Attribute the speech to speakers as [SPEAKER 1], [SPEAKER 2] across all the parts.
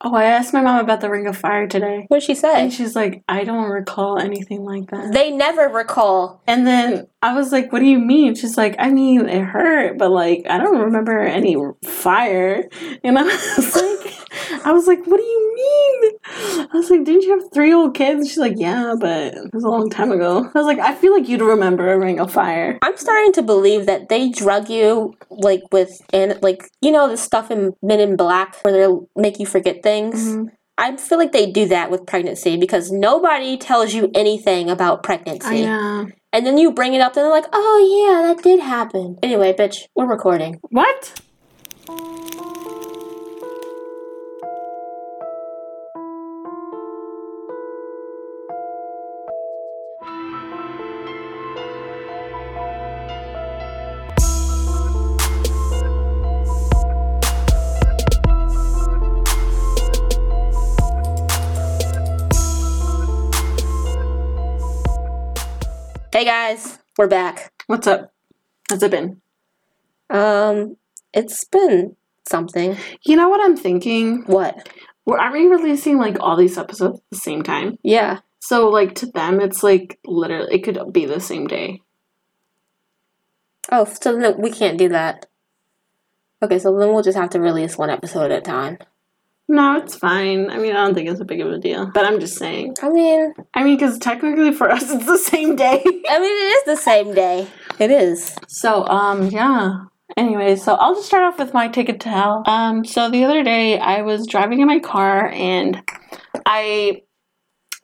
[SPEAKER 1] Oh, I asked my mom about the Ring of Fire today.
[SPEAKER 2] What did she say?
[SPEAKER 1] And she's like, I don't recall anything like that.
[SPEAKER 2] They never recall.
[SPEAKER 1] And then I was like, What do you mean? She's like, I mean, it hurt, but like, I don't remember any fire. And I was like, I was like, What do you mean? I was like, Didn't you have three old kids? She's like, Yeah, but it was a long time ago. I was like, I feel like you'd remember a ring of fire.
[SPEAKER 2] I'm starting to believe that they drug you like with and like you know the stuff in Men in Black where they'll make you forget things.
[SPEAKER 1] Mhm.
[SPEAKER 2] I feel like they do that with pregnancy because nobody tells you anything about pregnancy. And then you bring it up and they're like, oh yeah, that did happen. Anyway, bitch, we're recording.
[SPEAKER 1] What?
[SPEAKER 2] Hey guys, we're back.
[SPEAKER 1] What's up? How's it been?
[SPEAKER 2] Um, it's been something.
[SPEAKER 1] You know what I'm thinking?
[SPEAKER 2] What?
[SPEAKER 1] We're, are we releasing like all these episodes at the same time?
[SPEAKER 2] Yeah.
[SPEAKER 1] So like to them, it's like literally it could be the same day.
[SPEAKER 2] Oh, so no, we can't do that. Okay, so then we'll just have to release one episode at a time.
[SPEAKER 1] No, it's fine. I mean, I don't think it's a big of a deal. But I'm just saying.
[SPEAKER 2] I mean,
[SPEAKER 1] I mean, because technically for us, it's the same day.
[SPEAKER 2] I mean, it is the same day. It is.
[SPEAKER 1] so um, yeah. Anyway, so I'll just start off with my ticket to hell. Um, so the other day I was driving in my car and I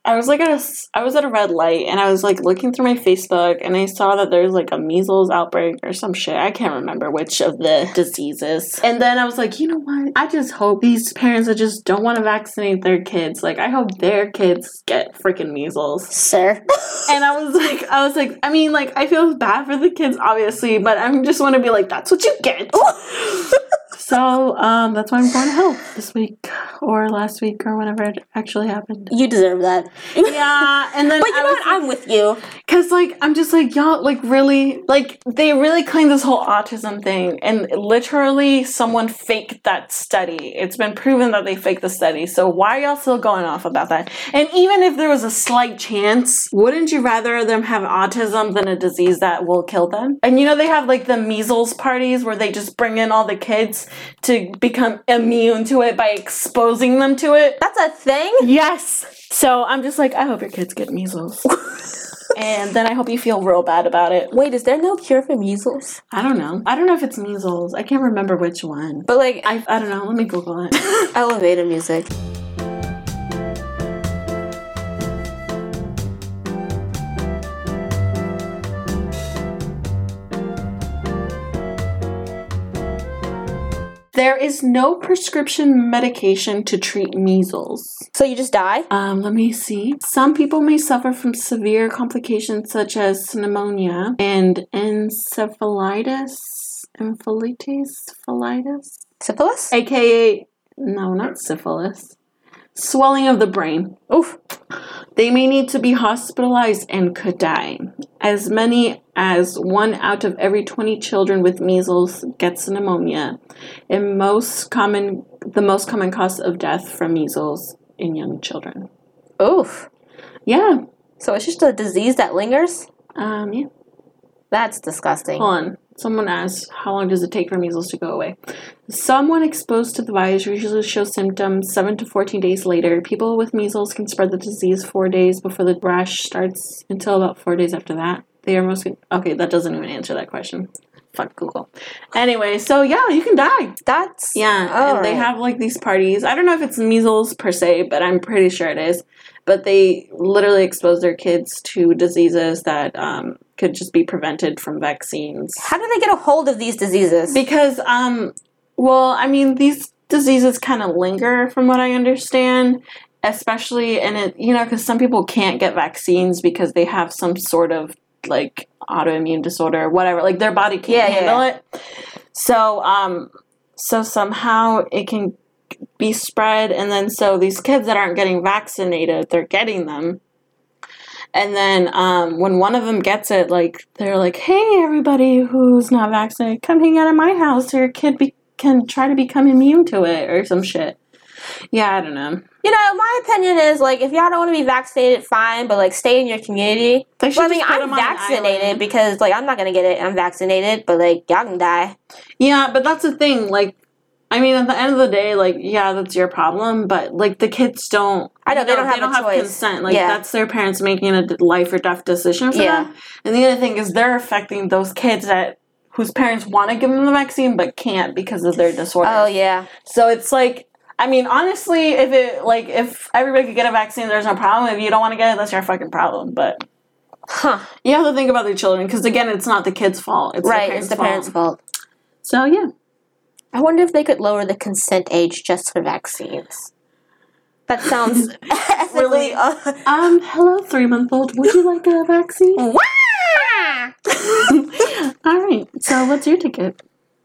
[SPEAKER 1] I was like at a I was at a red light and I was like looking through my Facebook and I saw that there's like a measles outbreak or some shit. I can't remember which of the diseases. And then I was like, you know what? I just hope these parents that just don't want to vaccinate their kids, like I hope their kids get freaking measles.
[SPEAKER 2] Sir.
[SPEAKER 1] And I was like, I was like, I mean, like I feel bad for the kids, obviously, but I just want to be like, that's what you get. so um, that's why I'm going to hell this week or last week or whenever it actually happened.
[SPEAKER 2] you deserve that.
[SPEAKER 1] Yeah, and then
[SPEAKER 2] But you
[SPEAKER 1] I
[SPEAKER 2] know what? I'm with you.
[SPEAKER 1] Cause like I'm just like y'all like really like they really claim this whole autism thing and literally someone faked that study. It's been proven that they faked the study. So why are y'all still going off about that? And even if there was a slight chance, wouldn't you rather them have autism than a disease that will kill them? And you know they have like the measles parties where they just bring in all the kids to become immune to it by exposing them to it.
[SPEAKER 2] That's a thing?
[SPEAKER 1] Yes. So I'm just like, I hope your kids get measles. and then I hope you feel real bad about it.
[SPEAKER 2] Wait, is there no cure for measles?
[SPEAKER 1] I don't know. I don't know if it's measles. I can't remember which one.
[SPEAKER 2] But like,
[SPEAKER 1] I, I don't know. Let me Google it.
[SPEAKER 2] elevator music.
[SPEAKER 1] There is no prescription medication to treat measles.
[SPEAKER 2] So you just die?
[SPEAKER 1] Um, let me see. Some people may suffer from severe complications such as pneumonia and encephalitis. Encephalitis? Phalitis?
[SPEAKER 2] Syphilis?
[SPEAKER 1] aka no, not syphilis. Swelling of the brain.
[SPEAKER 2] Oof.
[SPEAKER 1] They may need to be hospitalized and could die. As many as one out of every 20 children with measles gets pneumonia. And most common the most common cause of death from measles in young children.
[SPEAKER 2] Oof.
[SPEAKER 1] Yeah.
[SPEAKER 2] So it's just a disease that lingers?
[SPEAKER 1] Um yeah.
[SPEAKER 2] That's disgusting.
[SPEAKER 1] Hold on. Someone asked, how long does it take for measles to go away? Someone exposed to the virus usually shows symptoms 7 to 14 days later. People with measles can spread the disease 4 days before the rash starts until about 4 days after that. They are most. Okay, that doesn't even answer that question. Fuck Google. Anyway, so yeah, you can die.
[SPEAKER 2] That's
[SPEAKER 1] Yeah, and they have like these parties. I don't know if it's measles per se, but I'm pretty sure it is. But they literally expose their kids to diseases that um, could just be prevented from vaccines.
[SPEAKER 2] How do they get a hold of these diseases?
[SPEAKER 1] Because, um, well, I mean, these diseases kind of linger, from what I understand, especially in it, you know, because some people can't get vaccines because they have some sort of like autoimmune disorder or whatever, like their body can't
[SPEAKER 2] Yeah, yeah,
[SPEAKER 1] handle it. So, um, so somehow it can be spread, and then so these kids that aren't getting vaccinated, they're getting them. And then um, when one of them gets it, like they're like, "Hey, everybody who's not vaccinated, come hang out at my house, so your kid be- can try to become immune to it or some shit." Yeah, I don't know.
[SPEAKER 2] You know, my opinion is like if y'all don't want to be vaccinated, fine, but like stay in your community.
[SPEAKER 1] They should
[SPEAKER 2] Well, I mean, I'm
[SPEAKER 1] them on an
[SPEAKER 2] vaccinated because like I'm not gonna get it. I'm vaccinated, but like y'all can die.
[SPEAKER 1] Yeah, but that's the thing. Like, I mean, at the end of the day, like, yeah, that's your problem. But like, the kids don't.
[SPEAKER 2] I know,
[SPEAKER 1] you
[SPEAKER 2] they don't have a choice.
[SPEAKER 1] consent. Like,
[SPEAKER 2] Yeah.
[SPEAKER 1] that's their parents making a life or death decision for
[SPEAKER 2] Yeah.
[SPEAKER 1] them. And the other thing is, they're affecting those kids that whose parents want to give them the vaccine but can't because of their disorder.
[SPEAKER 2] Oh yeah,
[SPEAKER 1] So it's like. I mean, honestly, if it like if everybody could get a vaccine, there's no problem. If you don't want to get it, that's your fucking problem. But
[SPEAKER 2] huh?
[SPEAKER 1] you have to think about the children because again, it's not the kids' fault. It's
[SPEAKER 2] right,
[SPEAKER 1] the
[SPEAKER 2] it's
[SPEAKER 1] parents'
[SPEAKER 2] the parents'
[SPEAKER 1] fault.
[SPEAKER 2] fault.
[SPEAKER 1] So yeah,
[SPEAKER 2] I wonder if they could lower the consent age just for vaccines. That sounds
[SPEAKER 1] Really?
[SPEAKER 2] ethically. Uh,
[SPEAKER 1] Um, hello, three month old. Would you like a vaccine?
[SPEAKER 2] Wah!
[SPEAKER 1] All right. So, what's your ticket?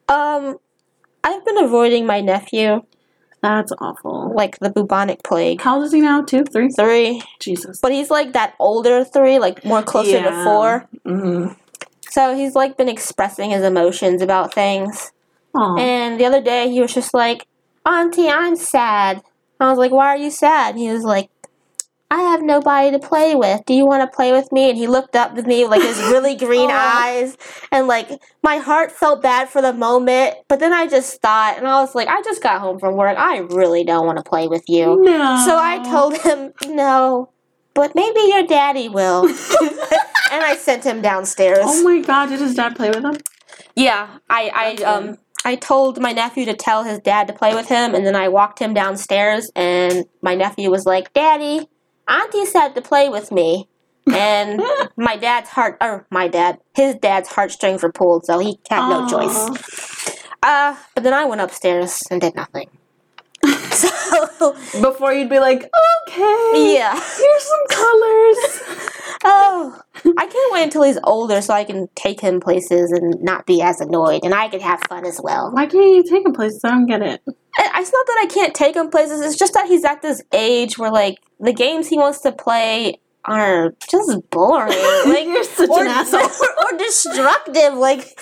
[SPEAKER 2] um, I've been avoiding my nephew
[SPEAKER 1] That's awful.
[SPEAKER 2] like the bubonic plague.
[SPEAKER 1] How old is he now? Two, three?
[SPEAKER 2] Three,
[SPEAKER 1] Jesus.
[SPEAKER 2] but he's like that older three, like more closer to four.
[SPEAKER 1] Mm-hmm.
[SPEAKER 2] So he's like been expressing his emotions about things. And the other day he was just like, Auntie, I'm sad. I was like, Why are you sad? And he was like, I have nobody to play with. Do you want to play with me? And he looked up with me with like his really green eyes. And like my heart felt bad for the moment. But then I just thought, and I was like, I just got home from work. I really don't want to play with you.
[SPEAKER 1] No.
[SPEAKER 2] So I told him, No, but maybe your daddy will. and I sent him downstairs.
[SPEAKER 1] Oh my god, did his dad play with him?
[SPEAKER 2] Yeah, I I um I told my nephew to tell his dad to play with him, and then I walked him downstairs, and my nephew was like, "Daddy, Auntie said to play with me." And my dad's heart, or my dad, his dad's heartstrings were pulled, so he had no choice. Uh, but then I went upstairs and did nothing. so
[SPEAKER 1] Before you'd be like, okay.
[SPEAKER 2] yeah.
[SPEAKER 1] Here's some colors.
[SPEAKER 2] Oh, I can't wait until he's older so I can take him places and not be as annoyed, and I can have fun as well.
[SPEAKER 1] Why can't you take him places? I don't get it.
[SPEAKER 2] It's not that I can't take him places. It's just that he's at this age where like the games he wants to play are just boring. Like
[SPEAKER 1] You're such
[SPEAKER 2] or,
[SPEAKER 1] an asshole.
[SPEAKER 2] or, destructive. Like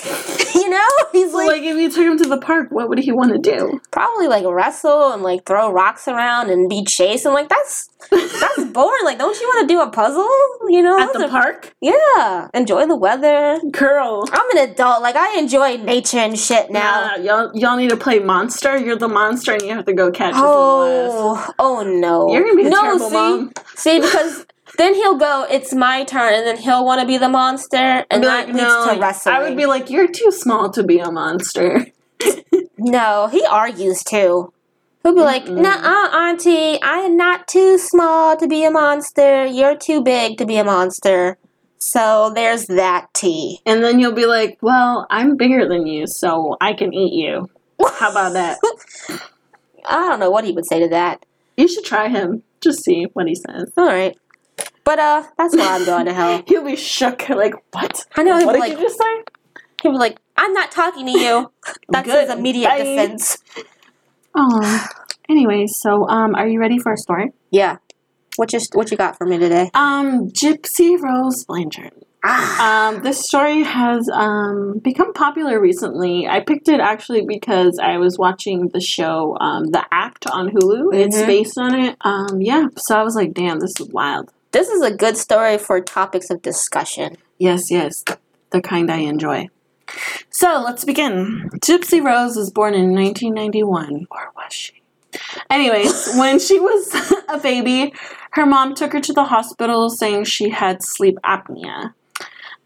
[SPEAKER 2] you know, he's like,
[SPEAKER 1] if you took him to the park, what would he want to do?
[SPEAKER 2] probably like wrestle and like throw rocks around and be chased and like that's that's boring. Like, don't you want to do a puzzle? You know,
[SPEAKER 1] At the
[SPEAKER 2] a-
[SPEAKER 1] park?
[SPEAKER 2] yeah, enjoy the weather.
[SPEAKER 1] Girl.
[SPEAKER 2] I'm an adult. Like I enjoy nature and shit now.
[SPEAKER 1] Nah, y'all, y'all need to play monster. You're the monster, and you have to go catch.
[SPEAKER 2] Oh, oh no!
[SPEAKER 1] You're gonna be a
[SPEAKER 2] no,
[SPEAKER 1] terrible
[SPEAKER 2] see,
[SPEAKER 1] mom.
[SPEAKER 2] see, because then he'll go, "It's my turn," and then he'll want to be the monster, and that
[SPEAKER 1] like,
[SPEAKER 2] leads
[SPEAKER 1] no,
[SPEAKER 2] to wrestling.
[SPEAKER 1] I would be like, you're too small to be a monster.
[SPEAKER 2] no, he argues too. He'll be like,
[SPEAKER 1] Mm-mm.
[SPEAKER 2] "Nah, auntie, I am not too small to be a monster. You're too big to be a monster." So there's that tea.
[SPEAKER 1] And then you'll be like, well, I'm bigger than you, so I can eat you. How about that?
[SPEAKER 2] I don't know what he would say to that.
[SPEAKER 1] You should try him. Just see what he says.
[SPEAKER 2] All right, but uh, that's why I'm going to hell.
[SPEAKER 1] He'll be shook. Like, what?
[SPEAKER 2] I know. He'll
[SPEAKER 1] What
[SPEAKER 2] be
[SPEAKER 1] did
[SPEAKER 2] like,
[SPEAKER 1] you just say?
[SPEAKER 2] he'll be like, "I'm not talking to you." That's
[SPEAKER 1] Good.
[SPEAKER 2] his immediate
[SPEAKER 1] Bye.
[SPEAKER 2] defense.
[SPEAKER 1] Oh. Anyway, so um, are you ready for a story?
[SPEAKER 2] Yeah. What you what you got for me today?
[SPEAKER 1] Um, Gypsy Rose Blanchard.
[SPEAKER 2] Ah.
[SPEAKER 1] Um, this story has um, become popular recently. I picked it actually because I was watching the show um, The Act on Hulu. It's
[SPEAKER 2] Mhm.
[SPEAKER 1] based on it. Um, yeah, so I was like, damn, this is wild.
[SPEAKER 2] This is a good story for topics of discussion.
[SPEAKER 1] Yes, yes, the kind I enjoy. So let's begin. Gypsy Rose was born in 1991, or was she? Anyways, when she was a baby, her mom took her to the hospital saying she had sleep apnea.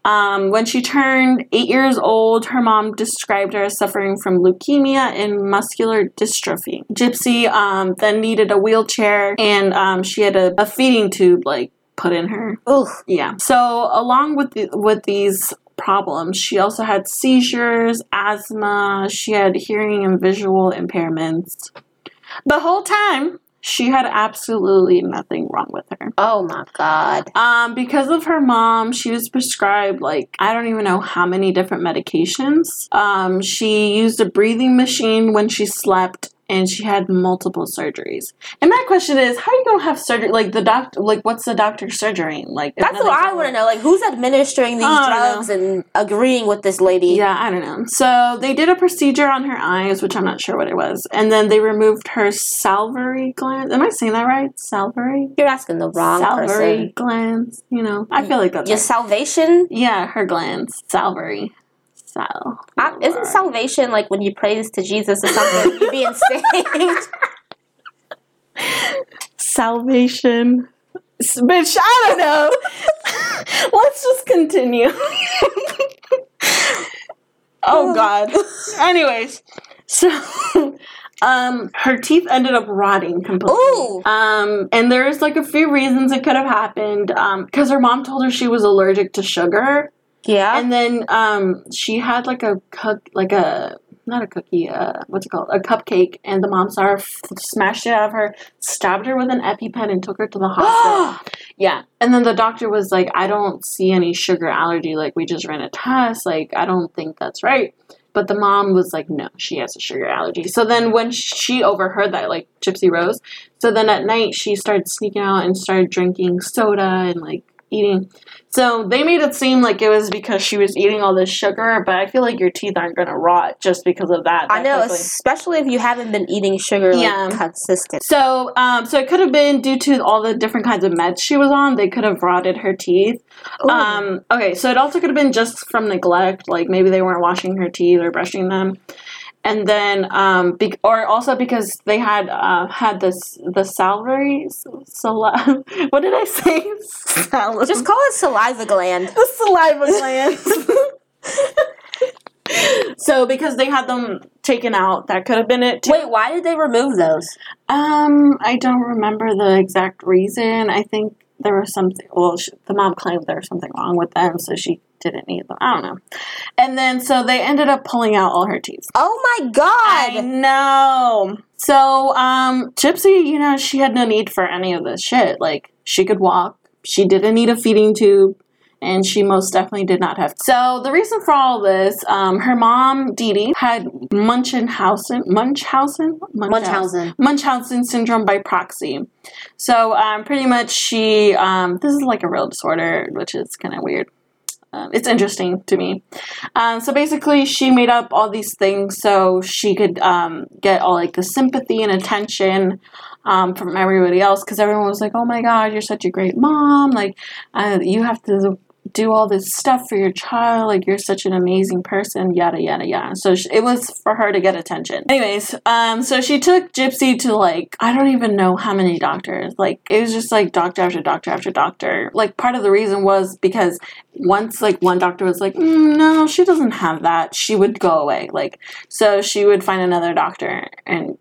[SPEAKER 1] Um, when she turned eight years old, her mom described her as suffering from leukemia and muscular dystrophy. Gypsy um, then needed a wheelchair and um, she had a, a feeding tube like put in her.
[SPEAKER 2] Ooh.
[SPEAKER 1] Yeah. So along with the, with these problems, she also had seizures, asthma. She had hearing and visual impairments. The whole time, she had absolutely nothing wrong with her.
[SPEAKER 2] Oh my god.
[SPEAKER 1] Um, because of her mom, she was prescribed like I don't even know how many different medications. Um, she used a breathing machine when she slept. And she had multiple surgeries. And my question is, how you gonna have surgery? Like the doctor, like what's the doctor's surgery? Like
[SPEAKER 2] That's what I want to know. Like, who's administering these
[SPEAKER 1] don't
[SPEAKER 2] drugs and agreeing with this lady?
[SPEAKER 1] Yeah, I don't know. So they did a procedure on her eyes, which I'm not sure what it was, and then they removed her salivary glands. Am I saying that right? Salivary.
[SPEAKER 2] You're asking the wrong
[SPEAKER 1] salivary
[SPEAKER 2] person.
[SPEAKER 1] glands. You know, I feel like that's
[SPEAKER 2] Your
[SPEAKER 1] right.
[SPEAKER 2] salvation?
[SPEAKER 1] yeah, her glands, salivary. Sal.
[SPEAKER 2] Uh, isn't salvation like when you praise to Jesus or something? you being saved?
[SPEAKER 1] salvation. Bitch, I don't know. Let's just continue. oh God. Anyways, so um her teeth ended up rotting completely.
[SPEAKER 2] Ooh.
[SPEAKER 1] Um and there's like a few reasons it could have happened. Um because her mom told her she was allergic to sugar.
[SPEAKER 2] Yeah.
[SPEAKER 1] And then um she had like a cook like a not a cookie, uh what's it called? A cupcake and the mom saw her f- smashed it out of her, stabbed her with an EpiPen and took her to the hospital. yeah. And then the doctor was like, I don't see any sugar allergy, like we just ran a test, like I don't think that's right. But the mom was like, no, she has a sugar allergy. So then when she overheard that, like Gypsy Rose, so then at night she started sneaking out and started drinking soda and like eating. So they made it seem like it was because she was eating all this sugar, but I feel like your teeth aren't gonna rot just because of that.
[SPEAKER 2] I know,
[SPEAKER 1] quickly.
[SPEAKER 2] especially if you haven't been eating sugar like,
[SPEAKER 1] Yeah.
[SPEAKER 2] consistent.
[SPEAKER 1] So, um, so it could have been due to all the different kinds of meds she was on. They could have rotted her teeth.
[SPEAKER 2] Ooh.
[SPEAKER 1] Um, okay, so it also could have been just from neglect, like maybe they weren't washing her teeth or brushing them, and then, um, be- or also because they had uh, had this the salivary sal- What did I say?
[SPEAKER 2] Just call it saliva gland.
[SPEAKER 1] the saliva glands. so because they had them taken out, that could have been it too.
[SPEAKER 2] Wait, why did they remove those?
[SPEAKER 1] Um, I don't remember the exact reason. I think there was something. Well, sh the mom claimed there was something wrong with them, so she didn't need them. I don't know. And then so they ended up pulling out all her teeth.
[SPEAKER 2] Oh my god!
[SPEAKER 1] I know. So, um, Gypsy, you know, she had no need for any of this shit. Like, she could walk. She didn't need a feeding tube. And she most definitely did not have. So the reason for all this, um, her mom Dee Dee had Munchausen, Munchausen,
[SPEAKER 2] Munchausen.
[SPEAKER 1] Munchausen syndrome by proxy. So um, pretty much she, um, this is like a real disorder, which is kind of weird. Um, it's interesting to me. Um, so basically, she made up all these things so she could um, get all like the sympathy and attention um, from everybody else because everyone was like, "Oh my God, you're such a great mom! Like, uh, you have to do all this stuff for your child. Like, you're such an amazing person." Yada yada yada. So sh- it was for her to get attention. Anyways, um, so she took Gypsy to like I don't even know how many doctors. Like, it was just like doctor after doctor after doctor. Like, part of the reason was because once like one doctor was like mm, no she doesn't have that she would go away like so she would find another doctor and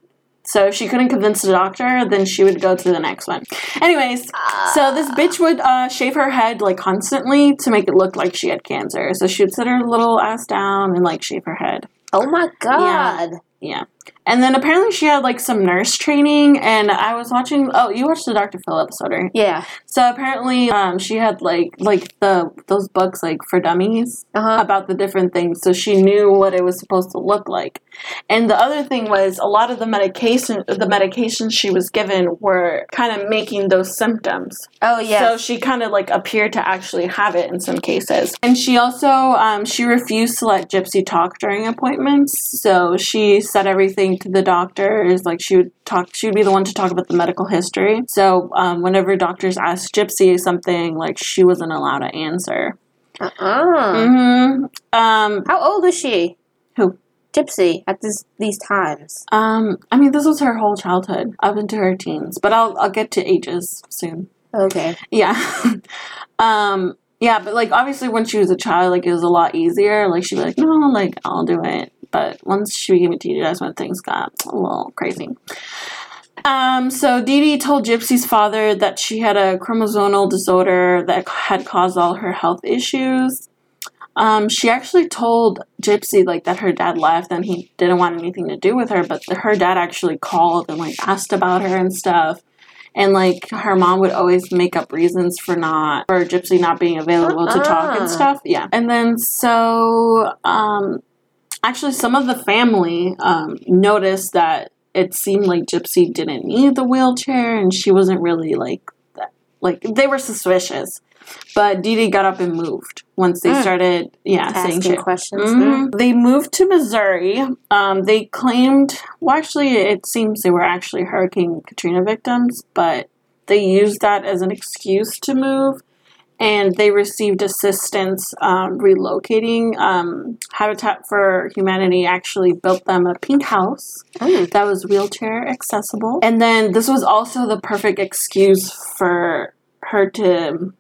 [SPEAKER 1] so if she couldn't convince the doctor then she would go to the next one. Anyways so this bitch would uh, shave her head like constantly to make it look like she had cancer. So she would sit her little ass down and like shave her head.
[SPEAKER 2] Oh my god!
[SPEAKER 1] yeah and then apparently she had like some nurse training and i was watching oh you watched the dr phil episode right
[SPEAKER 2] Yeah.
[SPEAKER 1] so apparently, um, she had like like the those books like for dummies
[SPEAKER 2] Uh huh.
[SPEAKER 1] about the different things, so she knew what it was supposed to look like. And the other thing was a lot of the medication the medications she was given were kind of making those symptoms.
[SPEAKER 2] Oh yeah.
[SPEAKER 1] So she kind of like appeared to actually have it in some cases. And she also um, she refused to let Gypsy talk during appointments. So she said everything to the doctors. Like she would talk. She would be the one to talk about the medical history. So um, whenever doctors asked Gypsy something, like she wasn't allowed to answer.
[SPEAKER 2] uh-uh.
[SPEAKER 1] hmm Um.
[SPEAKER 2] How old is she?
[SPEAKER 1] Who?
[SPEAKER 2] Gypsy at this these times.
[SPEAKER 1] Um. I mean, this was her whole childhood up into her teens. But I'll I'll get to ages soon.
[SPEAKER 2] Okay.
[SPEAKER 1] Yeah. um yeah, but like obviously when she was a child, like it was a lot easier. Like she'd be like, No, like I'll do it. But once she became a teenager, that's when things got a little crazy. Um, so Dee Dee told Gypsy's father that she had a chromosomal disorder that had caused all her health issues. Um, she actually told Gypsy like that her dad left and he didn't want anything to do with her, but her dad actually called and like asked about her and stuff. And like her mom would always make up reasons for not for Gypsy not being available to talk
[SPEAKER 2] Uh-uh.
[SPEAKER 1] and stuff. Yeah. And then so um actually some of the family um noticed that it seemed like Gypsy didn't need the wheelchair and she wasn't really like that. Like they were suspicious. But Dee Dee got up and moved once they
[SPEAKER 2] Mm.
[SPEAKER 1] started, yeah, saying
[SPEAKER 2] Asking
[SPEAKER 1] shit.
[SPEAKER 2] questions.
[SPEAKER 1] Mhm. They moved to Missouri. Um, they claimed, well, actually, it seems they were actually Hurricane Katrina victims, but they used that as an excuse to move. And they received assistance um, relocating. Um, Habitat for Humanity actually built them a pink house
[SPEAKER 2] Mm.
[SPEAKER 1] that was wheelchair accessible. And then this was also the perfect excuse for her to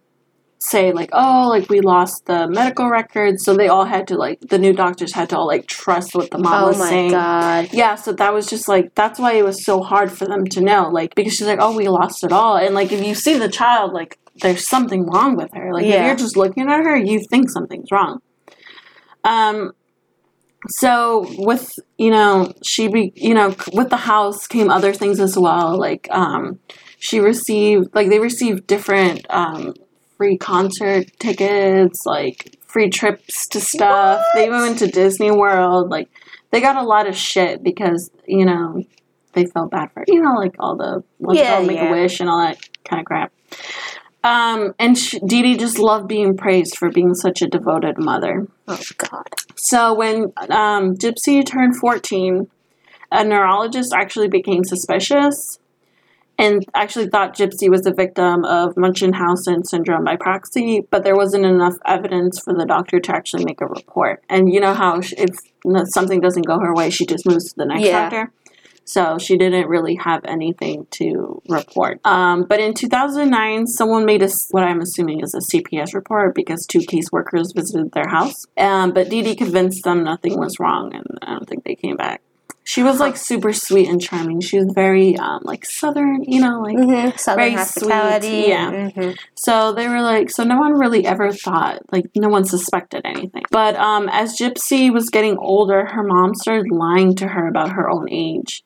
[SPEAKER 1] say like, oh, like we lost the medical records, so they all had to like the new doctors had to all like trust what the mom was saying.
[SPEAKER 2] Oh
[SPEAKER 1] was
[SPEAKER 2] my
[SPEAKER 1] saying.
[SPEAKER 2] god.
[SPEAKER 1] Yeah, so that was just like that's why it was so hard for them to know, like because she's like, oh, we lost it all, and like if you see the child, like there's something wrong with her. Like if you're just looking at her, you think something's wrong. Um, so with you know she be you know with the house came other things as well. Like um, she received like they received different um free concert tickets, like free trips to stuff. They even went to Disney World. Like they got a lot of shit because you know they felt bad for you know like all the let's
[SPEAKER 2] Yeah,
[SPEAKER 1] make
[SPEAKER 2] yeah.
[SPEAKER 1] a wish and all that kind of crap. Um, and she, Dee Dee just loved being praised for being such a devoted mother.
[SPEAKER 2] Oh god.
[SPEAKER 1] So when um, Gypsy turned 14, a neurologist actually became suspicious and actually thought Gypsy was a victim of Munchausen syndrome by proxy, but there wasn't enough evidence for the doctor to actually make a report. And you know how if something doesn't go her way, she just moves to the next
[SPEAKER 2] Yeah.
[SPEAKER 1] doctor. So she didn't really have anything to report. Um, but in 2009, someone made a, what I'm assuming is a CPS report because two caseworkers visited their house. Um, but Dee Dee convinced them nothing was wrong, and I don't think they came back. She was like super sweet and charming. She was very um, like southern, you know, like
[SPEAKER 2] Mm-hmm. Southern
[SPEAKER 1] Very
[SPEAKER 2] hospitality.
[SPEAKER 1] sweet, yeah.
[SPEAKER 2] Mhm.
[SPEAKER 1] so they were like, so no one really ever thought, like, no one suspected anything. But um, as Gypsy was getting older, her mom started lying to her about her own age.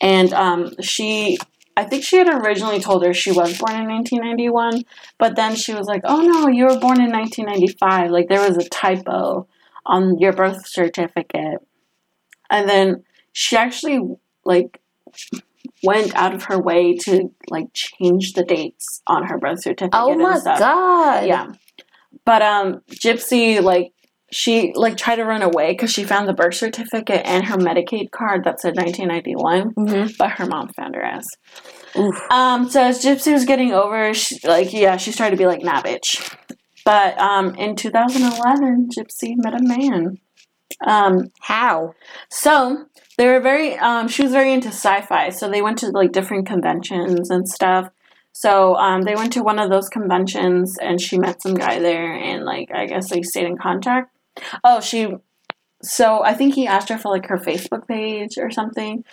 [SPEAKER 1] And um, she, I think she had originally told her she was born in 1991, but then she was like, oh no, you were born in 1995. Like, there was a typo on your birth certificate. And then she actually, like, went out of her way to like change the dates on her birth certificate
[SPEAKER 2] Oh my god.
[SPEAKER 1] Yeah. But um Gypsy like she like tried to run away because she found the birth certificate and her Medicaid card that said 1991,
[SPEAKER 2] Mm-hmm.
[SPEAKER 1] but her mom found her ass.
[SPEAKER 2] Oof.
[SPEAKER 1] Um, so as Gypsy was getting over, she, like yeah, she started to be like, nah, bitch. But um, in 2011, Gypsy met a man. Um,
[SPEAKER 2] How?
[SPEAKER 1] so they were very um she was very into sci-fi, so they went to like different conventions and stuff. So um they went to one of those conventions and she met some guy there and like I guess they stayed in contact. Oh, she so I think he asked her for like her Facebook page or something.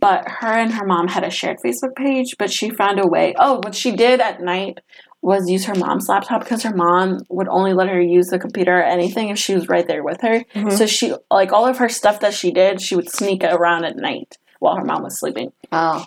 [SPEAKER 1] But her and her mom had a shared Facebook page, but she found a way. Oh, what she did at night was use her mom's laptop because her mom would only let her use the computer or anything if she was right there with her.
[SPEAKER 2] Mhm.
[SPEAKER 1] So she like all of her stuff that she did, she would sneak around at night while her mom was sleeping.
[SPEAKER 2] Oh.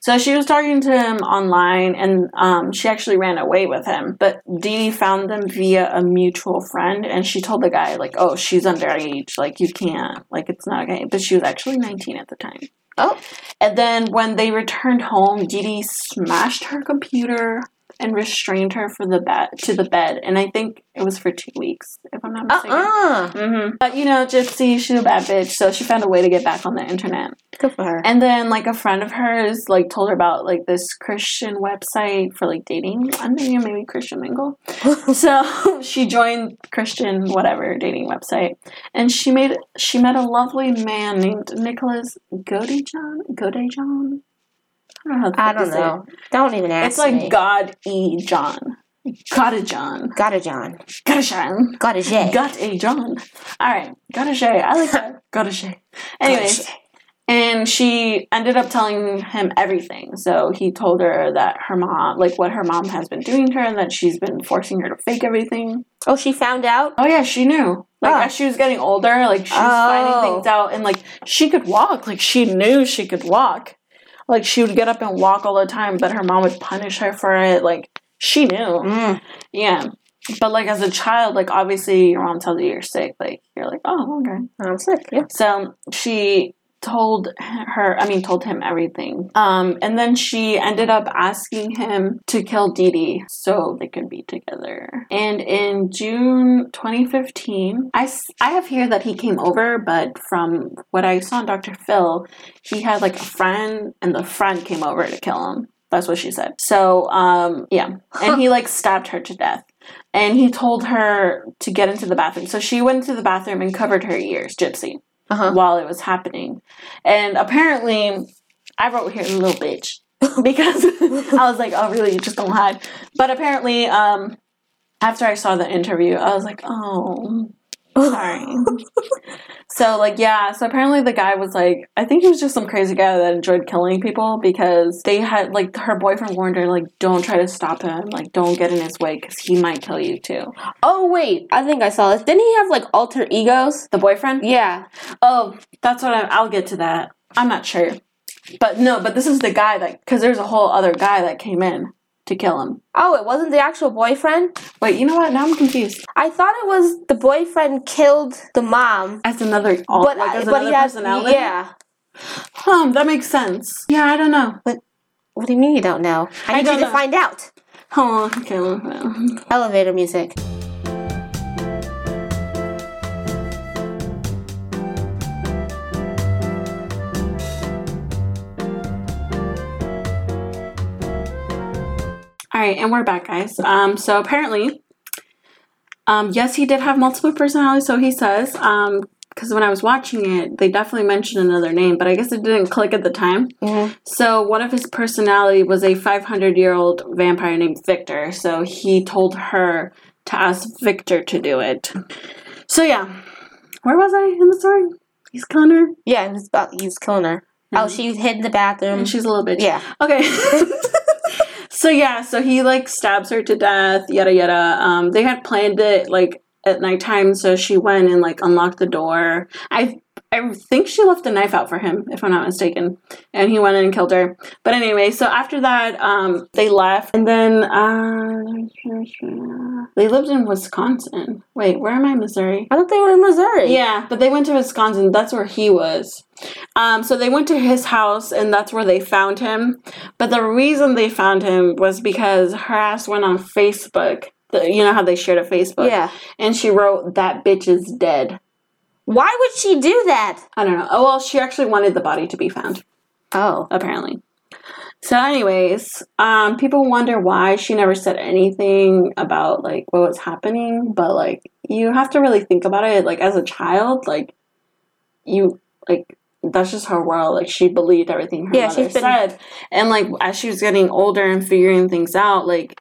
[SPEAKER 1] So she was talking to him online, and um, she actually ran away with him. But Dee Dee found them via a mutual friend, and she told the guy like, "Oh, she's underage. Like you can't. Like it's not okay." But she was actually nineteen at the time.
[SPEAKER 2] Oh.
[SPEAKER 1] And then when they returned home, Dee Dee smashed her computer and restrained her for the bed to the bed, and I think it was for two weeks, if I'm not mistaken.
[SPEAKER 2] uh
[SPEAKER 1] hmm But you know, Gypsy, she's a bad bitch, so she found a way to get back on the internet.
[SPEAKER 2] Good for her.
[SPEAKER 1] And then like a friend of hers like told her about like this Christian website for like dating. I'm thinking maybe Christian Mingle. so she joined Christian whatever dating website, and she made she met a lovely man named Nicholas Godejohn. Godejohn. I don't know. How
[SPEAKER 2] I don't
[SPEAKER 1] say it.
[SPEAKER 2] Don't even ask
[SPEAKER 1] It's like
[SPEAKER 2] me.
[SPEAKER 1] God E John. Got a John.
[SPEAKER 2] Got a John.
[SPEAKER 1] Got a John.
[SPEAKER 2] Got a J.
[SPEAKER 1] Got a John. All right. Got a Shay. I like that. Got a Shay. Anyways, and she ended up telling him everything. So he told her that her mom, like what her mom has been doing to her, and that she's been forcing her to fake everything.
[SPEAKER 2] Oh, she found out?
[SPEAKER 1] Oh yeah, she knew. Like
[SPEAKER 2] Oh.
[SPEAKER 1] as she was getting older, like she was
[SPEAKER 2] Oh.
[SPEAKER 1] finding things oh. out, and like she could walk. Like she knew she could walk. Like she would get up and walk all the time, but her mom would punish her for it. Like she knew.
[SPEAKER 2] Mm.
[SPEAKER 1] Yeah. But like as a child, like obviously your mom tells you you're sick, like you're like, oh okay.
[SPEAKER 2] I'm sick. Yeah.
[SPEAKER 1] So she told her, I mean, told him everything. Um, and then she ended up asking him to kill Dee so they could be together. And in June 2015, I, I have here that he came over, but from what I saw on Dr. Phil, he had like a friend, and the friend came over to kill him. That's what she said. So, um, yeah. And he like stabbed her to death. And he told her to get into the bathroom. So she went into the bathroom and covered her ears, Gypsy
[SPEAKER 2] Uh-huh.
[SPEAKER 1] while it was happening. And apparently, I wrote here a little bitch because I was like, oh, really? You just don't hide. But apparently, um, after I saw the interview, I was like, oh, sorry. so, like, yeah. So apparently, the guy was like, I think he was just some crazy guy that enjoyed killing people because they had, like, her boyfriend warned her, like, don't try to stop him. Like, don't get in his way because he might kill you too.
[SPEAKER 2] Oh wait, I think I saw this. Didn't he have like alter egos?
[SPEAKER 1] The boyfriend?
[SPEAKER 2] Yeah.
[SPEAKER 1] Oh, that's what I, I'll get to that. I'm not sure. But no, but this is the guy that, because there's a whole other guy that came in to kill him.
[SPEAKER 2] Oh, it wasn't the actual boyfriend.
[SPEAKER 1] Wait, you know what? Now I'm confused.
[SPEAKER 2] I thought it was the boyfriend killed the mom.
[SPEAKER 1] As another,
[SPEAKER 2] But
[SPEAKER 1] like as
[SPEAKER 2] but
[SPEAKER 1] another
[SPEAKER 2] he has
[SPEAKER 1] personality?
[SPEAKER 2] yeah.
[SPEAKER 1] Hmm, that makes sense. Yeah, I don't know.
[SPEAKER 2] But what do you mean you don't know? I
[SPEAKER 1] I
[SPEAKER 2] need you to
[SPEAKER 1] know.
[SPEAKER 2] find out.
[SPEAKER 1] Oh, okay.
[SPEAKER 2] Elevator music.
[SPEAKER 1] All right, and we're back, guys. Um, so apparently, um, yes, he did have multiple personalities. So he says, um, because when I was watching it, they definitely mentioned another name, but I guess it didn't click at the time.
[SPEAKER 2] Mhm.
[SPEAKER 1] So one of his personality was a 500 year old vampire named Victor. So he told her to ask Victor to do it. So yeah, where was I in the story? He's killing her,
[SPEAKER 2] Yeah, he's about he was killing her. Oh,
[SPEAKER 1] Mhm.
[SPEAKER 2] she hid in the bathroom.
[SPEAKER 1] and she's a little bitch.
[SPEAKER 2] yeah.
[SPEAKER 1] Okay. so yeah, so he like stabs her to death, yada yada. Um, they had planned it like at nighttime, so she went and like unlocked the door. I I think she left the knife out for him, if I'm not mistaken, and he went in and killed her. But anyway, so after that, um, they left, and then uh, they lived in Wisconsin. Wait, where am I? Missouri.
[SPEAKER 2] I thought they were in Missouri.
[SPEAKER 1] Yeah, but they went to Wisconsin. That's where he was. Um, so they went to his house, and that's where they found him. But the reason they found him was because her ass went on Facebook. The, you know how they shared a Facebook?
[SPEAKER 2] Yeah.
[SPEAKER 1] And she wrote, That bitch is dead.
[SPEAKER 2] Why would she do that?
[SPEAKER 1] I don't know. Oh, well, she actually wanted the body to be found,
[SPEAKER 2] Oh.
[SPEAKER 1] apparently. So, anyways, um, people wonder why she never said anything about like what was happening, but like you have to really think about it. Like as a child, like you like that's just her world. Like she believed everything her
[SPEAKER 2] Yeah,
[SPEAKER 1] mother
[SPEAKER 2] been-
[SPEAKER 1] said, and like as she was getting older and figuring things out, like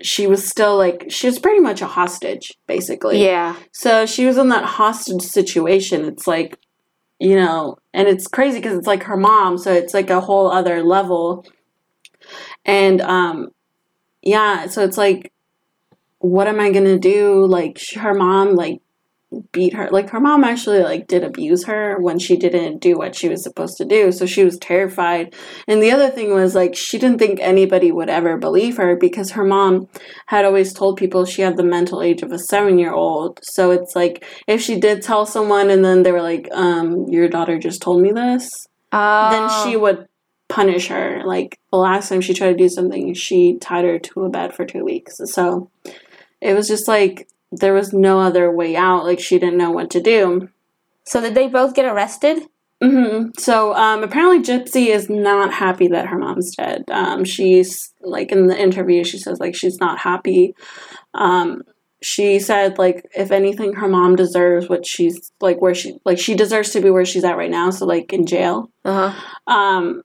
[SPEAKER 1] she was still like she was pretty much a hostage, basically.
[SPEAKER 2] Yeah.
[SPEAKER 1] So she was in that hostage situation. It's like, you know, and it's crazy because it's like her mom, so it's like a whole other level. And um yeah, so it's like what am I going to do? Like her mom like beat her. Like her mom actually like did abuse her when she didn't do what she was supposed to do. So she was terrified. And the other thing was like she didn't think anybody would ever believe her because her mom had always told people she had the mental age of a 7-year-old. So it's like if she did tell someone and then they were like um your daughter just told me this,
[SPEAKER 2] Oh.
[SPEAKER 1] then she would punish her. Like the last time she tried to do something, she tied her to a bed for 2 weeks. So it was just like there was no other way out. Like she didn't know what to do.
[SPEAKER 2] So did they both get arrested?
[SPEAKER 1] hmm So um, apparently, Gypsy is not happy that her mom's dead. Um, she's like in the interview, she says like she's not happy. Um, she said like if anything, her mom deserves what she's like where she like she deserves to be where she's at right now. So like in jail.
[SPEAKER 2] Uh huh.
[SPEAKER 1] Um,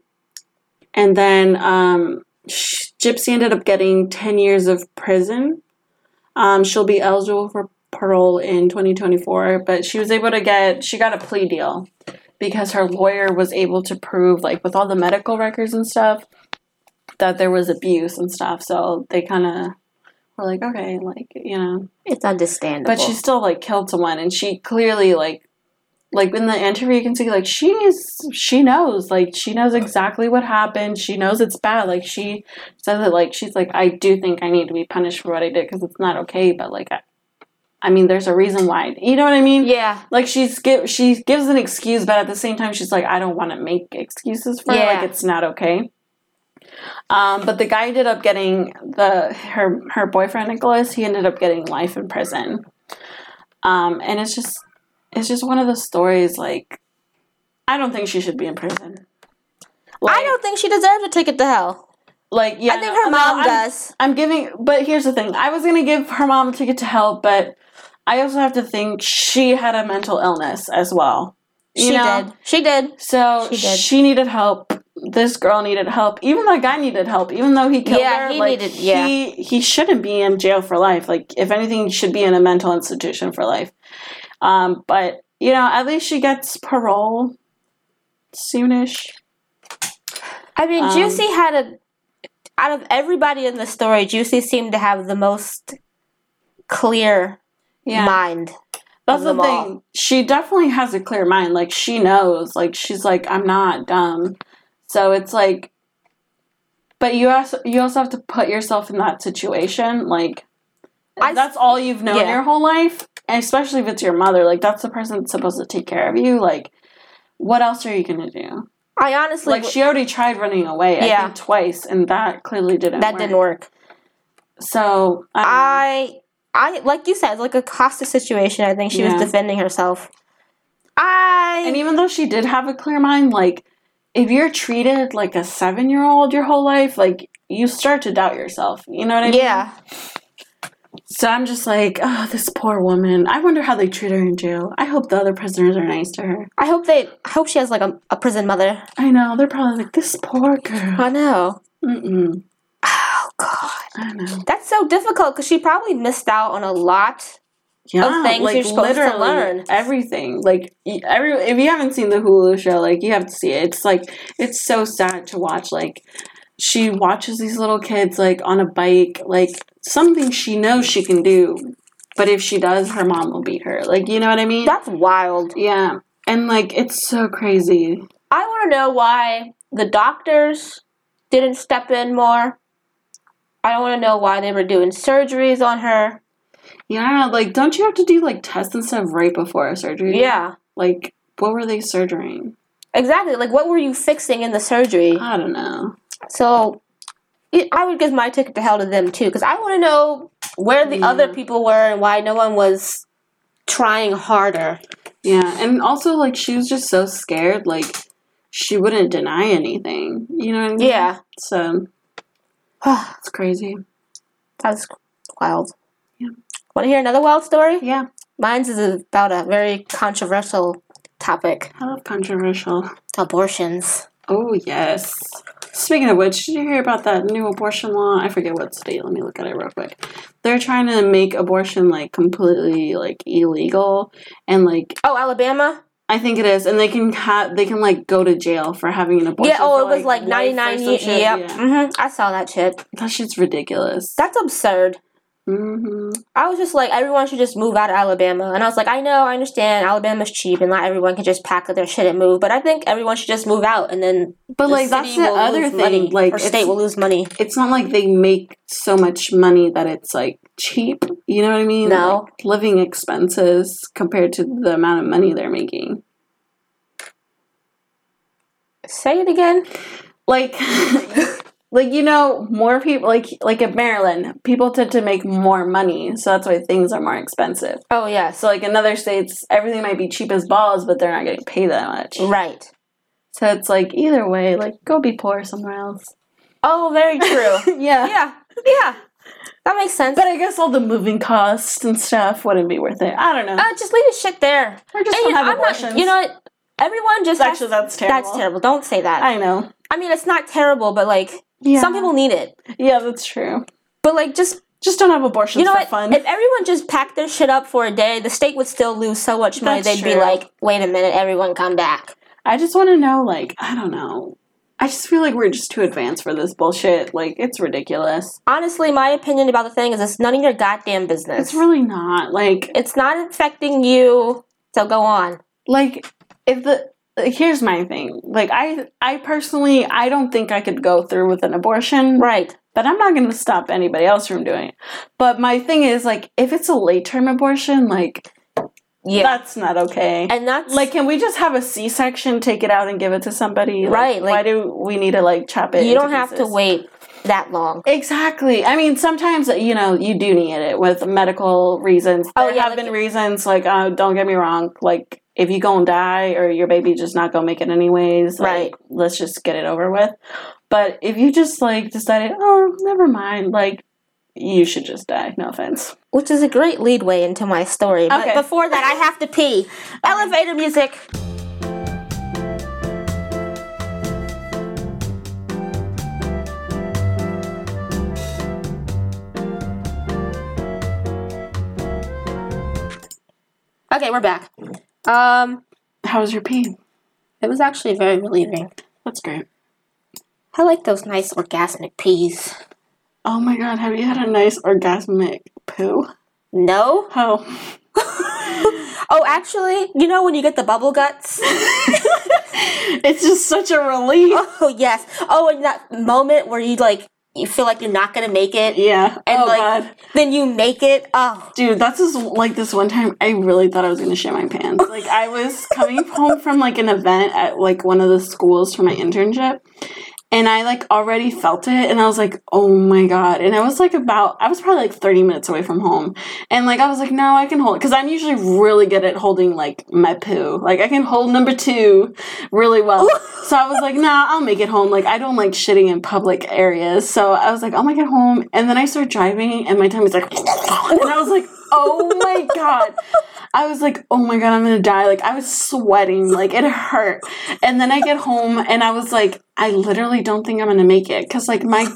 [SPEAKER 1] and then um, sh- Gypsy ended up getting 10 years of prison. Um, she'll be eligible for parole in 2024, but she was able to get, she got a plea deal because her lawyer was able to prove, like, with all the medical records and stuff, that there was abuse and stuff. So they kind of were like, okay, like, you know.
[SPEAKER 2] It's understandable.
[SPEAKER 1] But she still, like, killed someone, and she clearly, like, like in the interview you can see like she's she knows like she knows exactly what happened she knows it's bad like she says it like she's like i do think i need to be punished for what i did because it's not okay but like I, I mean, there's a reason why. You know what I mean?
[SPEAKER 2] Yeah.
[SPEAKER 1] Like she's give she gives an excuse, but at the same time, she's like, I don't want to make excuses for.
[SPEAKER 2] Yeah.
[SPEAKER 1] Like it's not okay. Um, but the guy ended up getting the her her boyfriend Nicholas. He ended up getting life in prison. Um, and it's just it's just one of the stories. Like I don't think she should be in prison. Like,
[SPEAKER 2] I don't think she deserves a ticket to hell.
[SPEAKER 1] like yeah.
[SPEAKER 2] I think
[SPEAKER 1] no,
[SPEAKER 2] her
[SPEAKER 1] no,
[SPEAKER 2] mom
[SPEAKER 1] I'm-
[SPEAKER 2] does.
[SPEAKER 1] I'm giving, but here's the thing. I was gonna give her mom a ticket to hell, but I also have to think she had a mental illness as well. You
[SPEAKER 2] she
[SPEAKER 1] know?
[SPEAKER 2] did. She did.
[SPEAKER 1] So
[SPEAKER 2] She
[SPEAKER 1] she, needed help. This girl needed help. Even that guy needed help. Even though he killed
[SPEAKER 2] Yeah,
[SPEAKER 1] her,
[SPEAKER 2] he
[SPEAKER 1] like,
[SPEAKER 2] needed- yeah.
[SPEAKER 1] he he shouldn't be in jail for life. Like if anything, he should be in a mental institution for life. Um, but you know, at least she gets parole soonish.
[SPEAKER 2] I mean,
[SPEAKER 1] Um,
[SPEAKER 2] Gypsy had a. Out of everybody in the story, Gypsy seemed to have the most clear
[SPEAKER 1] Yeah.
[SPEAKER 2] mind.
[SPEAKER 1] That's
[SPEAKER 2] of
[SPEAKER 1] the
[SPEAKER 2] them all.
[SPEAKER 1] thing. She definitely has a clear mind. Like she knows. Like she's like, I'm not dumb. So it's like, but you also you also have to put yourself in that situation. Like
[SPEAKER 2] I
[SPEAKER 1] that's all you've known
[SPEAKER 2] yeah.
[SPEAKER 1] your whole life, and especially if it's your mother. Like that's the person that's supposed to take care of you. Like what else are you gonna do?
[SPEAKER 2] I honestly.
[SPEAKER 1] Like she already tried running away. I
[SPEAKER 2] Yeah.
[SPEAKER 1] think twice, and that clearly didn't.
[SPEAKER 2] that
[SPEAKER 1] work.
[SPEAKER 2] didn't work.
[SPEAKER 1] So I.
[SPEAKER 2] I. I like you said, like a hostage situation. I think she was defending herself. I
[SPEAKER 1] And even though she did have a clear mind, like if you're treated like a seven year old your whole life, like you start to doubt yourself. You know what I mean?
[SPEAKER 2] yeah.
[SPEAKER 1] So I'm just like, oh, this poor woman. I wonder how they treat her in jail. I hope the other prisoners are nice to her.
[SPEAKER 2] I hope they. I hope she has like a, a prison mother.
[SPEAKER 1] I know they're probably like this poor girl.
[SPEAKER 2] I know.
[SPEAKER 1] Mm-mm.
[SPEAKER 2] Oh God,
[SPEAKER 1] I know.
[SPEAKER 2] that's so difficult because she probably missed out on a lot.
[SPEAKER 1] Yeah,
[SPEAKER 2] things
[SPEAKER 1] like
[SPEAKER 2] you're supposed to learn.
[SPEAKER 1] everything. Like every if you haven't seen the Hulu show, like you have to see it. It's like it's so sad to watch. Like she watches these little kids like on a bike, like something she knows she can do, but if she does, her mom will beat her. Like you know what I mean?
[SPEAKER 2] That's wild.
[SPEAKER 1] yeah, and like it's so crazy.
[SPEAKER 2] I want to know why the doctors didn't step in more. I don't want to know why they were doing surgeries on her.
[SPEAKER 1] Yeah, like don't you have to do like tests and stuff right before a surgery?
[SPEAKER 2] Yeah,
[SPEAKER 1] Like what were they surgerying?
[SPEAKER 2] exactly. Like, what were you fixing in the surgery?
[SPEAKER 1] I don't know.
[SPEAKER 2] So, I would give my ticket to hell to them too, because I want to know where the
[SPEAKER 1] Yeah.
[SPEAKER 2] other mm. people were and why no one was trying harder.
[SPEAKER 1] Yeah, and also like she was just so scared, like she wouldn't deny anything. You know what I mean?
[SPEAKER 2] Yeah,
[SPEAKER 1] So it's crazy.
[SPEAKER 2] That's wild.
[SPEAKER 1] Yeah.
[SPEAKER 2] Want to hear another wild story?
[SPEAKER 1] Yeah,
[SPEAKER 2] Mine's is about a very controversial topic:
[SPEAKER 1] I love controversial.
[SPEAKER 2] abortions.
[SPEAKER 1] Oh yes. Speaking of which, did you hear about that new abortion law? I forget what state. Let me look at it real quick. They're trying to make abortion like completely like illegal, and like
[SPEAKER 2] Oh, Alabama.
[SPEAKER 1] I think it is, and they can have they can like go to jail for having an abortion.
[SPEAKER 2] yeah. Oh,
[SPEAKER 1] for,
[SPEAKER 2] it was like
[SPEAKER 1] life
[SPEAKER 2] ninety nine. Yep.
[SPEAKER 1] Yeah.
[SPEAKER 2] hmm I saw that shit.
[SPEAKER 1] That shit's ridiculous.
[SPEAKER 2] That's absurd.
[SPEAKER 1] Hmm
[SPEAKER 2] I was just like, everyone should just move out of Alabama. And I was like, I know, I understand, Alabama's cheap and not everyone can just pack up their shit and move. But I think everyone should just move out and then
[SPEAKER 1] But
[SPEAKER 2] the
[SPEAKER 1] like that's the other thing.
[SPEAKER 2] money,
[SPEAKER 1] like
[SPEAKER 2] or state will lose money.
[SPEAKER 1] it's not like they make so much money that it's like cheap. You know what I mean?
[SPEAKER 2] No.
[SPEAKER 1] Like, living expenses compared to the amount of money they're making.
[SPEAKER 2] Say it again.
[SPEAKER 1] Like like you know, more people like like in Maryland, people tend to make more money, so that's why things are more expensive.
[SPEAKER 2] Oh, yeah
[SPEAKER 1] So like in other states, everything might be cheap as balls, but they're not getting paid that much.
[SPEAKER 2] right.
[SPEAKER 1] So it's like either way, like go be poor somewhere else.
[SPEAKER 2] Oh, very true.
[SPEAKER 1] yeah.
[SPEAKER 2] yeah. Yeah. That makes sense.
[SPEAKER 1] But I guess all the moving costs and stuff wouldn't be worth it. I don't know.
[SPEAKER 2] uh, just leave the shit there.
[SPEAKER 1] or just
[SPEAKER 2] And, you,
[SPEAKER 1] have
[SPEAKER 2] I'm not- you know what? Everyone just has-
[SPEAKER 1] actually that's terrible.
[SPEAKER 2] That's terrible. Don't say that. I,
[SPEAKER 1] know.
[SPEAKER 2] I mean, it's not terrible, but like
[SPEAKER 1] Yeah.
[SPEAKER 2] some people need it.
[SPEAKER 1] Yeah, that's true.
[SPEAKER 2] But like, just
[SPEAKER 1] Just don't have abortions
[SPEAKER 2] you know
[SPEAKER 1] for
[SPEAKER 2] what?
[SPEAKER 1] fun.
[SPEAKER 2] If everyone just packed their shit up for a day, the state would still lose so much money.
[SPEAKER 1] That's
[SPEAKER 2] They'd be like, "Wait a minute, everyone, come back."
[SPEAKER 1] I just want to know, like, I don't know. I just feel like we're just too advanced for this bullshit. Like, it's ridiculous.
[SPEAKER 2] Honestly, my opinion about the thing is it's none of your goddamn business.
[SPEAKER 1] It's really not. Like,
[SPEAKER 2] it's not affecting you. So go on.
[SPEAKER 1] like if the here's my thing. Like I I personally I don't think I could go through with an abortion.
[SPEAKER 2] Right.
[SPEAKER 1] But I'm not going to stop anybody else from doing it. But my thing is like if it's a late term abortion, like
[SPEAKER 2] Yeah.
[SPEAKER 1] that's not okay.
[SPEAKER 2] and that's
[SPEAKER 1] like can we just have a C-section, take it out and give it to somebody? Like,
[SPEAKER 2] Right,
[SPEAKER 1] why do we need to like chop it?
[SPEAKER 2] you don't have to wait that long.
[SPEAKER 1] Exactly. I mean, sometimes you know you do need it with medical reasons.
[SPEAKER 2] Oh,
[SPEAKER 1] There
[SPEAKER 2] yeah,
[SPEAKER 1] have
[SPEAKER 2] like-
[SPEAKER 1] been reasons like uh, don't get me wrong, like if you go and die or your baby just not gonna make it anyways, like,
[SPEAKER 2] Right.
[SPEAKER 1] Let's just get it over with. But if you just like decided, oh, never mind, like you should just die. No offense.
[SPEAKER 2] Which is a great leadway into my story. But
[SPEAKER 1] Okay.
[SPEAKER 2] before that, I have to pee. Um, Elevator music. Okay, we're back. Um,
[SPEAKER 1] How was your pee?
[SPEAKER 2] it was actually very relieving.
[SPEAKER 1] That's great.
[SPEAKER 2] I like those nice orgasmic peas.
[SPEAKER 1] Oh my god, have you had a nice orgasmic poo?
[SPEAKER 2] No?
[SPEAKER 1] Oh.
[SPEAKER 2] Oh, actually, you know when you get the bubble guts?
[SPEAKER 1] it's just such a relief.
[SPEAKER 2] Oh yes. Oh, and that moment where you like you feel like you're not gonna make it,
[SPEAKER 1] Yeah.
[SPEAKER 2] and
[SPEAKER 1] oh
[SPEAKER 2] like
[SPEAKER 1] god.
[SPEAKER 2] then you make it. Oh,
[SPEAKER 1] Dude, that's just like this one time I really thought I was gonna shit my pants. Like I was coming home from like an event at like one of the schools for my internship. And I like already felt it and I was like, oh my god. And I was like about I was probably like 30 minutes away from home. And like I was like, no, I can hold because I'm usually really good at holding like my poo. Like I can hold number two really well. so I was like, nah, I'll make it home. Like I don't like shitting in public areas. So I was like, I'll make it home. And then I start driving and my tummy's like and I was like, oh my god. I was like, oh my god, I'm gonna die. Like I was sweating, like it hurt. And then I get home and I was like, I literally don't think I'm gonna make it. Cause like my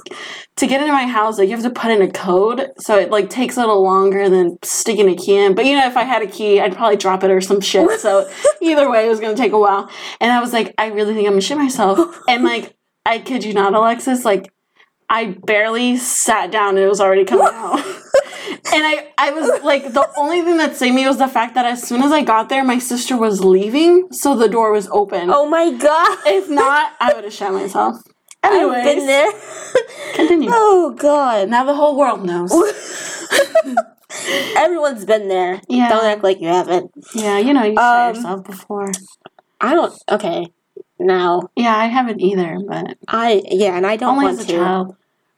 [SPEAKER 1] to get into my house, like you have to put in a code. So it like takes a little longer than sticking a key in. But you know, if I had a key, I'd probably drop it or some shit. So either way, it was gonna take a while. And I was like, I really think I'm gonna shit myself. And like, I kid you not, Alexis, like I barely sat down and it was already coming out. And I, I was like, the only thing that saved me was the fact that as soon as I got there, my sister was leaving, so the door was open.
[SPEAKER 2] oh my god!
[SPEAKER 1] If not, I would have shot myself.
[SPEAKER 2] I've been there.
[SPEAKER 1] continue.
[SPEAKER 2] oh god!
[SPEAKER 1] Now the whole world knows.
[SPEAKER 2] Everyone's been there.
[SPEAKER 1] Yeah.
[SPEAKER 2] Don't act like you haven't.
[SPEAKER 1] Yeah, you know, you shot
[SPEAKER 2] Um,
[SPEAKER 1] yourself before.
[SPEAKER 2] I don't. Okay. Now
[SPEAKER 1] Yeah, I haven't either, but
[SPEAKER 2] I yeah, and I don't
[SPEAKER 1] only
[SPEAKER 2] want
[SPEAKER 1] as a
[SPEAKER 2] to.
[SPEAKER 1] child.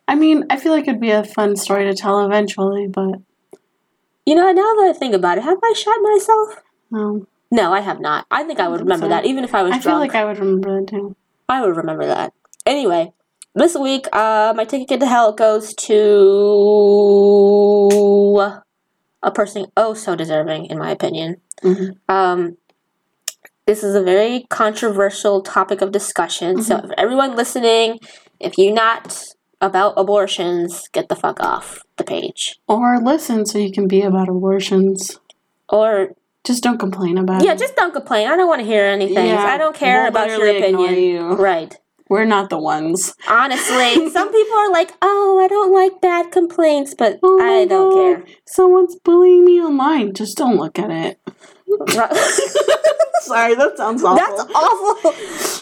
[SPEAKER 1] I mean, I feel like it'd be a fun story to tell eventually, but
[SPEAKER 2] You know, now that I think about it, have I shot myself?
[SPEAKER 1] no.
[SPEAKER 2] No, I have not. I think I would
[SPEAKER 1] think
[SPEAKER 2] remember
[SPEAKER 1] so.
[SPEAKER 2] that, even if I was drunk.
[SPEAKER 1] I feel like I would remember that too.
[SPEAKER 2] I would remember that. Anyway, this week, uh, my ticket to hell goes to a person oh so deserving, in my opinion.
[SPEAKER 1] Mhm.
[SPEAKER 2] Um, this is a very controversial topic of discussion. So, if everyone listening, if you're not about abortions, get the fuck off the page.
[SPEAKER 1] Or listen so you can be about abortions.
[SPEAKER 2] Or
[SPEAKER 1] Just don't complain about
[SPEAKER 2] yeah,
[SPEAKER 1] it.
[SPEAKER 2] Yeah, just don't complain. I don't want to hear anything.
[SPEAKER 1] Yeah,
[SPEAKER 2] I don't care
[SPEAKER 1] we'll
[SPEAKER 2] about your opinion.
[SPEAKER 1] you.
[SPEAKER 2] Right.
[SPEAKER 1] We're not the ones.
[SPEAKER 2] Honestly, some people are like, "Oh, I don't like bad complaints," but
[SPEAKER 1] Oh
[SPEAKER 2] I don't
[SPEAKER 1] God,
[SPEAKER 2] care.
[SPEAKER 1] Someone's bullying me online. Just don't look at it. Sorry, that sounds awful.
[SPEAKER 2] That's awful.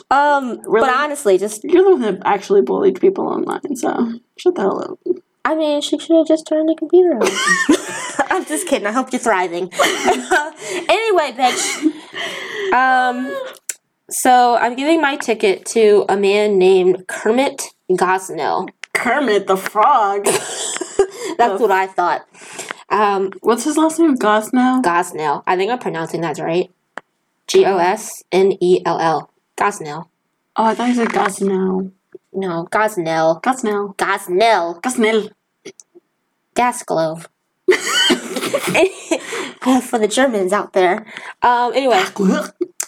[SPEAKER 2] Um,
[SPEAKER 1] Really?
[SPEAKER 2] but honestly, just
[SPEAKER 1] You're the one that actually bullied people online, so shut the hell up.
[SPEAKER 2] I mean, she should have just turned the computer on. I'm just kidding. I hope you're thriving. anyway, bitch. Um, so I'm giving my ticket to a man named Kermit Gosnell.
[SPEAKER 1] Kermit the Frog.
[SPEAKER 2] That's what I thought. Um,
[SPEAKER 1] What's his last name? Gosnell?
[SPEAKER 2] Gosnell. I think I'm pronouncing that right. G O S N E L L. Gosnell.
[SPEAKER 1] Oh, I thought you said Gosnell.
[SPEAKER 2] No, Gosnell.
[SPEAKER 1] Gosnell.
[SPEAKER 2] Gosnell.
[SPEAKER 1] Gosnell.
[SPEAKER 2] gas glove. For the Germans out there. Um, anyway,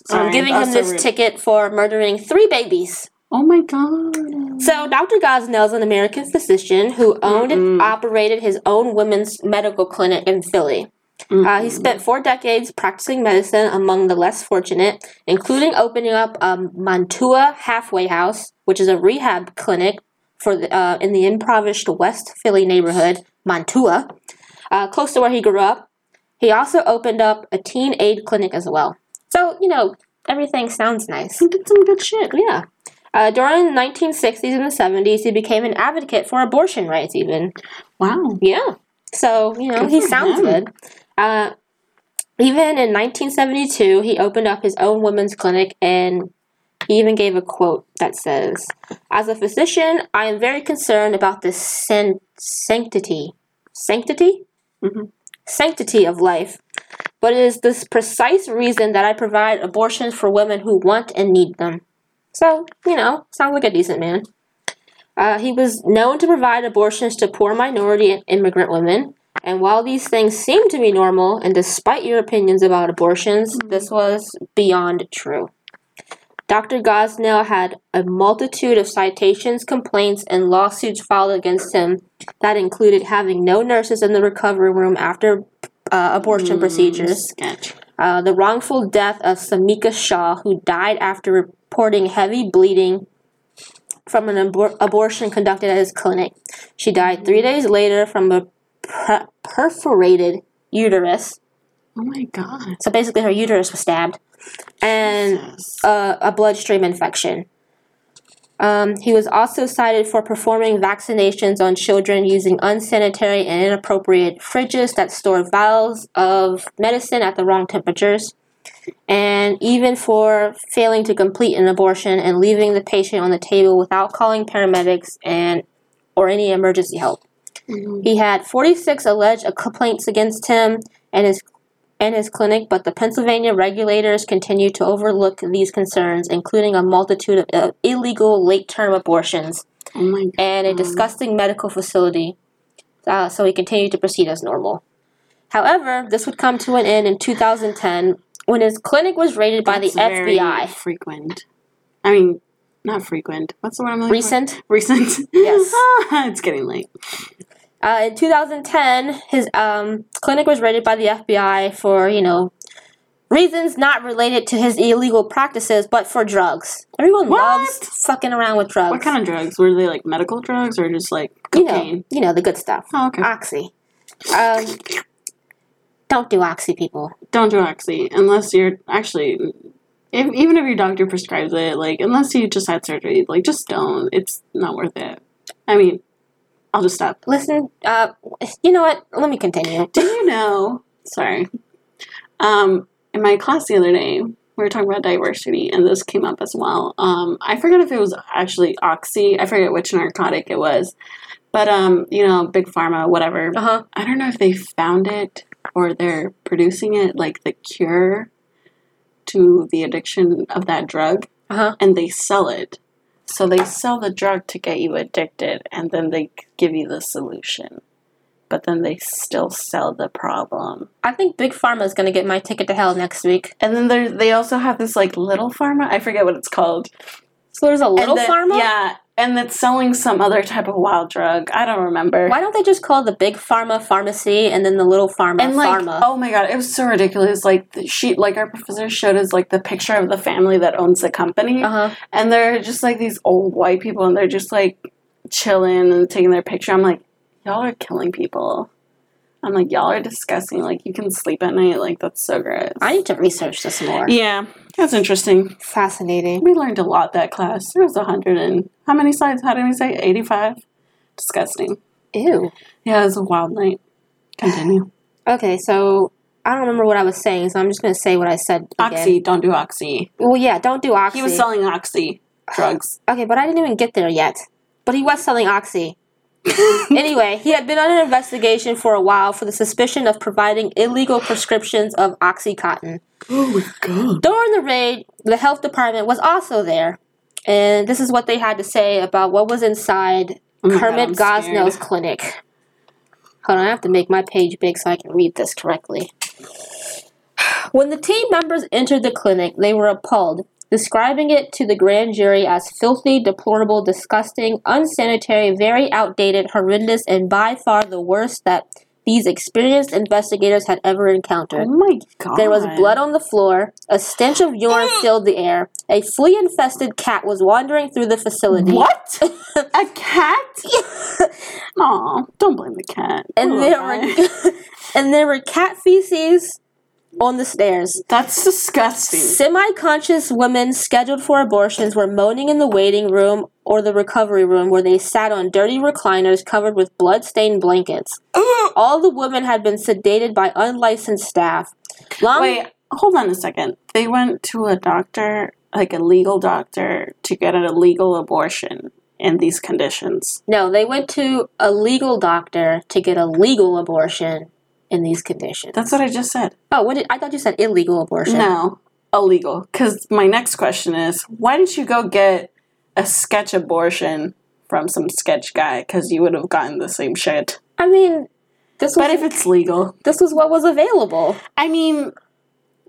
[SPEAKER 2] so
[SPEAKER 1] I'm
[SPEAKER 2] giving him this ticket for murdering three babies.
[SPEAKER 1] Oh my god.
[SPEAKER 2] So, Dr. Gosnell is an American physician who owned and operated his own women's medical clinic in Philly. Uh, he spent four decades practicing medicine among the less fortunate, including opening up a Mantua halfway house, which is a rehab clinic for the, uh, in the impoverished West Philly neighborhood, Mantua, uh, close to where he grew up. He also opened up a teen aid clinic as well. So, you know, everything sounds nice.
[SPEAKER 1] He did some good shit.
[SPEAKER 2] Yeah. Uh, during the 1960s and the 70s, he became an advocate for abortion rights, even.
[SPEAKER 1] Wow.
[SPEAKER 2] Yeah. So, you know,
[SPEAKER 1] Good
[SPEAKER 2] he sounds
[SPEAKER 1] him.
[SPEAKER 2] good. Uh, even in 1972, he opened up his own women's clinic and he even gave a quote that says, As a physician, I am very concerned about the san- sanctity. Sanctity?
[SPEAKER 1] Mhm.
[SPEAKER 2] Sanctity of life. But it is this precise reason that I provide abortions for women who want and need them. So, you know, sounds like a decent man. Uh, he was known to provide abortions to poor minority and immigrant women. And while these things seem to be normal, and despite your opinions about abortions, this was beyond true. Dr. Gosnell had a multitude of citations, complaints, and lawsuits filed against him that included having no nurses in the recovery room after uh, abortion procedures,
[SPEAKER 1] Sketch.
[SPEAKER 2] Uh, the wrongful death of Semika Shaw, who died after reporting heavy bleeding from an abor- abortion conducted at his clinic. She died three days later from a per- perforated uterus.
[SPEAKER 1] Oh my god.
[SPEAKER 2] So basically, her uterus was stabbed, and uh, a bloodstream infection. Um, he was also cited for performing vaccinations on children using unsanitary and inappropriate fridges that stored vials of medicine at the wrong temperatures, and even for failing to complete an abortion and leaving the patient on the table without calling paramedics and or any emergency help.
[SPEAKER 1] Mhm.
[SPEAKER 2] He had 46 alleged complaints against him and his and his clinic, but the Pennsylvania regulators continued to overlook these concerns, including a multitude of uh, illegal late-term abortions
[SPEAKER 1] Oh
[SPEAKER 2] and a disgusting medical facility. Uh, so he continued to proceed as normal. However, this would come to an end in 2010 when his clinic was raided by
[SPEAKER 1] That's
[SPEAKER 2] the
[SPEAKER 1] very
[SPEAKER 2] FBI.
[SPEAKER 1] Frequent. I mean, not frequent. What's the word I'm looking
[SPEAKER 2] Recent.
[SPEAKER 1] for? Recent.
[SPEAKER 2] Yes.
[SPEAKER 1] it's getting late.
[SPEAKER 2] Uh, in 2010, his um, clinic was raided by the FBI for, you know, reasons not related to his illegal practices, but for drugs. Everyone
[SPEAKER 1] What?
[SPEAKER 2] loves fucking around with drugs.
[SPEAKER 1] What kind of drugs? Were they like medical drugs or just like
[SPEAKER 2] you know,
[SPEAKER 1] cocaine?
[SPEAKER 2] you know the good stuff.
[SPEAKER 1] Oh, okay.
[SPEAKER 2] Oxy. Um, don't do oxy, people.
[SPEAKER 1] don't do oxy unless you're actually if, even if your doctor prescribes it like unless you just had surgery like just don't it's not worth it i mean i'll just stop
[SPEAKER 2] Listen, uh, you know what? Let me continue.
[SPEAKER 1] do you know sorry um in my class the other day we were talking about diversity and this came up as well um i forget if it was actually oxy i forget which narcotic it was but um you know big pharma whatever
[SPEAKER 2] Uh huh.
[SPEAKER 1] I don't know if they found it or they're producing it like the cure to the addiction of that drug
[SPEAKER 2] Uh huh.
[SPEAKER 1] and they sell it. So they sell the drug to get you addicted and then they give you the solution. But then they still sell the problem.
[SPEAKER 2] I think Big Pharma is gonna get my ticket to hell next week.
[SPEAKER 1] And then there they also have this like little pharma, I forget what it's called.
[SPEAKER 2] So there's a little
[SPEAKER 1] then-
[SPEAKER 2] pharma.
[SPEAKER 1] Yeah, and it's selling some other type of wild drug. I don't remember.
[SPEAKER 2] Why don't they just call the big pharma pharmacy and then the little pharma
[SPEAKER 1] and like
[SPEAKER 2] pharma?
[SPEAKER 1] oh my god it was so ridiculous like the, she like our professor showed us like the picture of the family that owns the company
[SPEAKER 2] Uh huh.
[SPEAKER 1] and they're just like these old white people and they're just like chilling and taking their picture i'm like y'all are killing people i'm like y'all are disgusting like you can sleep at night like that's so gross
[SPEAKER 2] I need to research this more.
[SPEAKER 1] yeah that's interesting
[SPEAKER 2] Fascinating.
[SPEAKER 1] we learned a lot that class there was a hundred and how many slides how did we say 85 disgusting
[SPEAKER 2] Ew.
[SPEAKER 1] yeah it was a wild night continue
[SPEAKER 2] Okay, so I don't remember what I was saying, so I'm just gonna say what I said. Again.
[SPEAKER 1] oxy don't do oxy
[SPEAKER 2] Well, yeah, don't do oxy.
[SPEAKER 1] he was selling oxy drugs
[SPEAKER 2] Okay, but I didn't even get there yet. But he was selling oxy. anyway, he had been under investigation for a while for the suspicion of providing illegal prescriptions of Oxycontin.
[SPEAKER 1] oh my god
[SPEAKER 2] During the raid, the health department was also there. And this is what they had to say about what was inside
[SPEAKER 1] Oh my God,
[SPEAKER 2] Kermit Gosnell's clinic. Hold on, I have to make my page big so I can read this correctly. When the team members entered the clinic, they were appalled, describing it to the grand jury as filthy, deplorable, disgusting, unsanitary, very outdated, horrendous, and by far the worst that these experienced investigators had ever encountered.
[SPEAKER 1] Oh my god.
[SPEAKER 2] There was blood on the floor. A stench of urine filled the air. A flea infested cat was wandering through the facility.
[SPEAKER 1] What? A cat? Aw, don't blame the cat.
[SPEAKER 2] and there were and there were cat feces, on the stairs.
[SPEAKER 1] That's disgusting.
[SPEAKER 2] Semi conscious women scheduled for abortions were moaning in the waiting room or the recovery room where they sat on dirty recliners covered with blood stained blankets. All the women had been sedated by unlicensed staff. Long-
[SPEAKER 1] Wait, hold on a second. They went to a doctor, like a legal doctor, to get an illegal abortion in these conditions.
[SPEAKER 2] No, they went to a legal doctor to get a legal abortion in these conditions.
[SPEAKER 1] That's what I just said.
[SPEAKER 2] Oh, what did I thought you said illegal abortion?
[SPEAKER 1] No, illegal. Because my next question is why didn't you go get a sketch abortion from some sketch guy? Because you would have gotten the same shit.
[SPEAKER 2] I mean, this was
[SPEAKER 1] But if it's legal,
[SPEAKER 2] this was what was available.
[SPEAKER 1] I mean,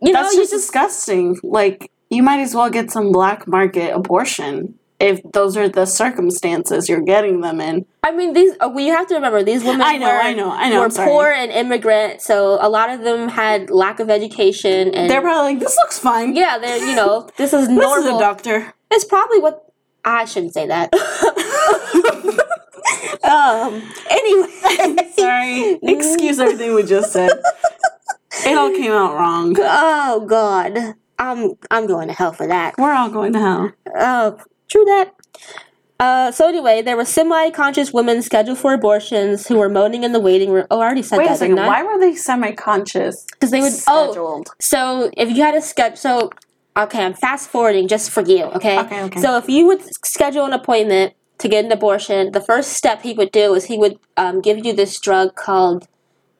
[SPEAKER 2] You know,
[SPEAKER 1] that's
[SPEAKER 2] you
[SPEAKER 1] just
[SPEAKER 2] just
[SPEAKER 1] disgusting. Like, you might as well get some black market abortion if those are the circumstances you're getting them in.
[SPEAKER 2] I mean, these. Uh, well, have to remember these women.
[SPEAKER 1] I know,
[SPEAKER 2] were,
[SPEAKER 1] I know, I know,
[SPEAKER 2] Were poor and immigrant, so a lot of them had lack of education, and
[SPEAKER 1] They're probably like, this looks fine.
[SPEAKER 2] yeah, they're you know, this is normal.
[SPEAKER 1] This is a doctor.
[SPEAKER 2] It's probably what I shouldn't say that. um. Anyway,
[SPEAKER 1] Sorry. Excuse everything we just said. It all came out wrong.
[SPEAKER 2] oh God, I'm I'm going to hell for that.
[SPEAKER 1] We're all going to hell.
[SPEAKER 2] Oh, true that. Uh, so anyway, there were semi-conscious women scheduled for abortions who were moaning in the waiting room. Oh, I already said
[SPEAKER 1] Wait
[SPEAKER 2] that.
[SPEAKER 1] a second. Why were they semi-conscious?
[SPEAKER 2] Because they would. Oh,
[SPEAKER 1] scheduled.
[SPEAKER 2] so if you had a schedule, so okay, I'm fast forwarding just for you. Okay.
[SPEAKER 1] Okay, okay.
[SPEAKER 2] So if you would schedule an appointment to get an abortion, the first step he would do is he would um, give you this drug called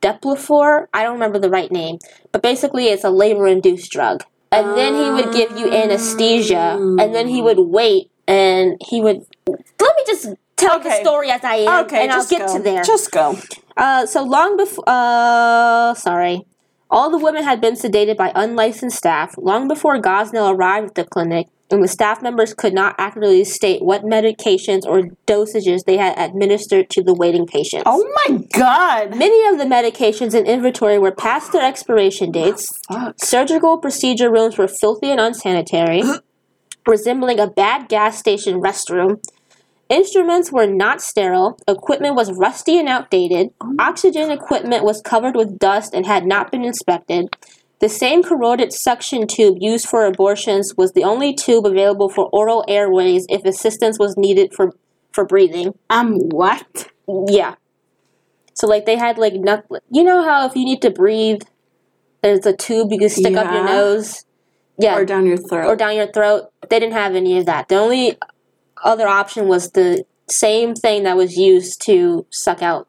[SPEAKER 2] Deplafor. I don't remember the right name, but basically it's a labor-induced drug. And then he would give you anesthesia, and then he would wait, and he would. Let me just tell the story as I am,
[SPEAKER 1] Okay,
[SPEAKER 2] and I'll get
[SPEAKER 1] go.
[SPEAKER 2] to there.
[SPEAKER 1] Just go.
[SPEAKER 2] Uh, so long before, uh, sorry. All the women had been sedated by unlicensed staff long before Gosnell arrived at the clinic, and the staff members could not accurately state what medications or dosages they had administered to the waiting patients.
[SPEAKER 1] Oh my god.
[SPEAKER 2] Many of the medications in inventory were past their expiration dates.
[SPEAKER 1] Fuck.
[SPEAKER 2] Surgical procedure rooms were filthy and unsanitary, resembling a bad gas station restroom. Instruments were not sterile. Equipment was rusty and outdated. Oxygen equipment was covered with dust and had not been inspected. The same corroded suction tube used for abortions was the only tube available for oral airways if assistance was needed for, for breathing.
[SPEAKER 1] Um, what?
[SPEAKER 2] Yeah. So like they had like nothing. You know how if you need to breathe, there's a tube you can stick up your nose. Yeah,
[SPEAKER 1] Or down your throat.
[SPEAKER 2] or down your throat. They didn't have any of that. The only other option was the same thing that was used to suck out.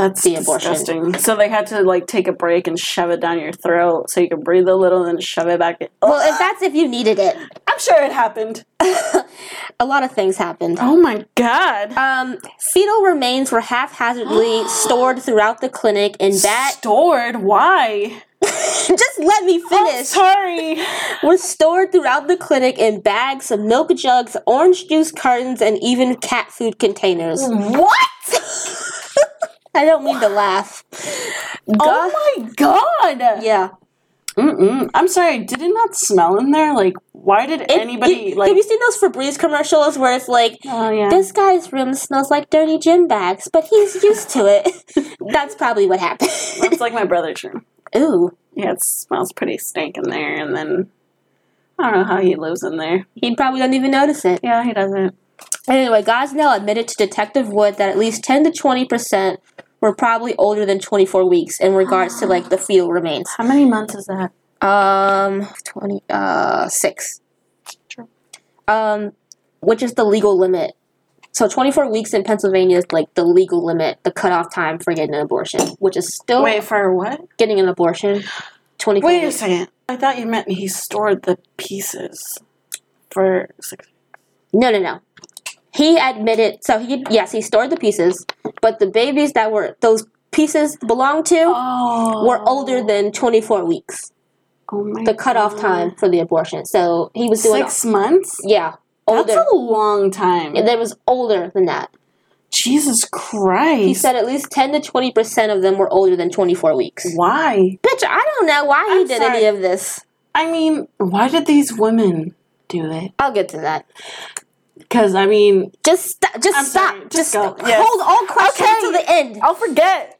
[SPEAKER 1] That's
[SPEAKER 2] the abortion.
[SPEAKER 1] disgusting. So they had to like take a break and shove it down your throat so you could breathe a little and then shove it back in.
[SPEAKER 2] Well, if that's if you needed it.
[SPEAKER 1] I'm sure it happened.
[SPEAKER 2] A lot of things happened.
[SPEAKER 1] Oh my god.
[SPEAKER 2] Um, fetal remains were haphazardly stored throughout the clinic in bad.
[SPEAKER 1] Stored? Why?
[SPEAKER 2] Just let me finish.
[SPEAKER 1] sorry.
[SPEAKER 2] were stored throughout the clinic in bags, milk jugs, orange juice cartons, and even cat food containers.
[SPEAKER 1] What?
[SPEAKER 2] I don't mean to laugh.
[SPEAKER 1] Oh my god.
[SPEAKER 2] yeah.
[SPEAKER 1] Mm-mm. I'm sorry. Did it not smell in there? Like, why did
[SPEAKER 2] It-
[SPEAKER 1] anybody
[SPEAKER 2] you-
[SPEAKER 1] like?
[SPEAKER 2] have you seen those Febreze commercials where it's like,
[SPEAKER 1] oh yeah.
[SPEAKER 2] this guy's room smells like dirty gym bags, but he's used to it? That's probably what happened.
[SPEAKER 1] it's like my brother's room.
[SPEAKER 2] Ooh.
[SPEAKER 1] Yeah, it smells pretty stank in there, and then I don't know how he lives in there.
[SPEAKER 2] He probably doesn't even notice it.
[SPEAKER 1] Yeah, he doesn't.
[SPEAKER 2] Anyway, Gosnell admitted to Detective Wood that at least 10 to 20% were probably older than 24 weeks in regards to like the fetal remains.
[SPEAKER 1] How many months is that?
[SPEAKER 2] Um, 20, uh, 6.
[SPEAKER 1] True.
[SPEAKER 2] Um, which is the legal limit. So 24 weeks in Pennsylvania is like the legal limit, the cutoff time for getting an abortion, which is still
[SPEAKER 1] Wait for what?
[SPEAKER 2] getting an abortion. 24
[SPEAKER 1] Wait a second. I thought you meant he stored the pieces for six.
[SPEAKER 2] No, no, no. He admitted, so he, yes, he stored the pieces, but the babies that were, those pieces belonged to
[SPEAKER 1] Oh,
[SPEAKER 2] were older oh. than 24 weeks,
[SPEAKER 1] oh my
[SPEAKER 2] the cutoff
[SPEAKER 1] God.
[SPEAKER 2] time for the abortion. So he was doing,
[SPEAKER 1] Six months.
[SPEAKER 2] yeah,
[SPEAKER 1] That's a long time.
[SPEAKER 2] And there was older than that.
[SPEAKER 1] Jesus Christ.
[SPEAKER 2] He said at least 10 to 20% of them were older than 24 weeks.
[SPEAKER 1] Why?
[SPEAKER 2] Bitch, I don't know why he
[SPEAKER 1] I'm
[SPEAKER 2] did
[SPEAKER 1] sorry.
[SPEAKER 2] any of this.
[SPEAKER 1] I mean, why did these women do it?
[SPEAKER 2] I'll get to that.
[SPEAKER 1] Because I mean,
[SPEAKER 2] Just stop. Just
[SPEAKER 1] I'm
[SPEAKER 2] stop.
[SPEAKER 1] sorry,
[SPEAKER 2] just
[SPEAKER 1] just go. Yes.
[SPEAKER 2] hold all questions
[SPEAKER 1] Okay.
[SPEAKER 2] to the end.
[SPEAKER 1] I'll forget.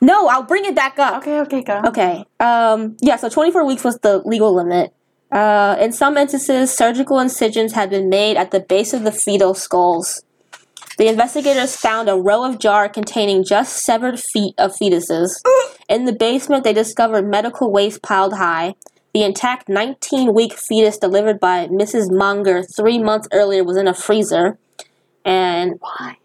[SPEAKER 2] No, I'll bring it back up.
[SPEAKER 1] Okay, okay, go.
[SPEAKER 2] Okay. Um, yeah, so 24 weeks was the legal limit. Uh, in some instances, surgical incisions had been made at the base of the fetal skulls. The investigators found a row of jar containing just severed feet of fetuses. In the basement, they discovered medical waste piled high. The intact 19 week fetus delivered by Mrs. Mongar three months earlier was in a freezer. And
[SPEAKER 1] Why?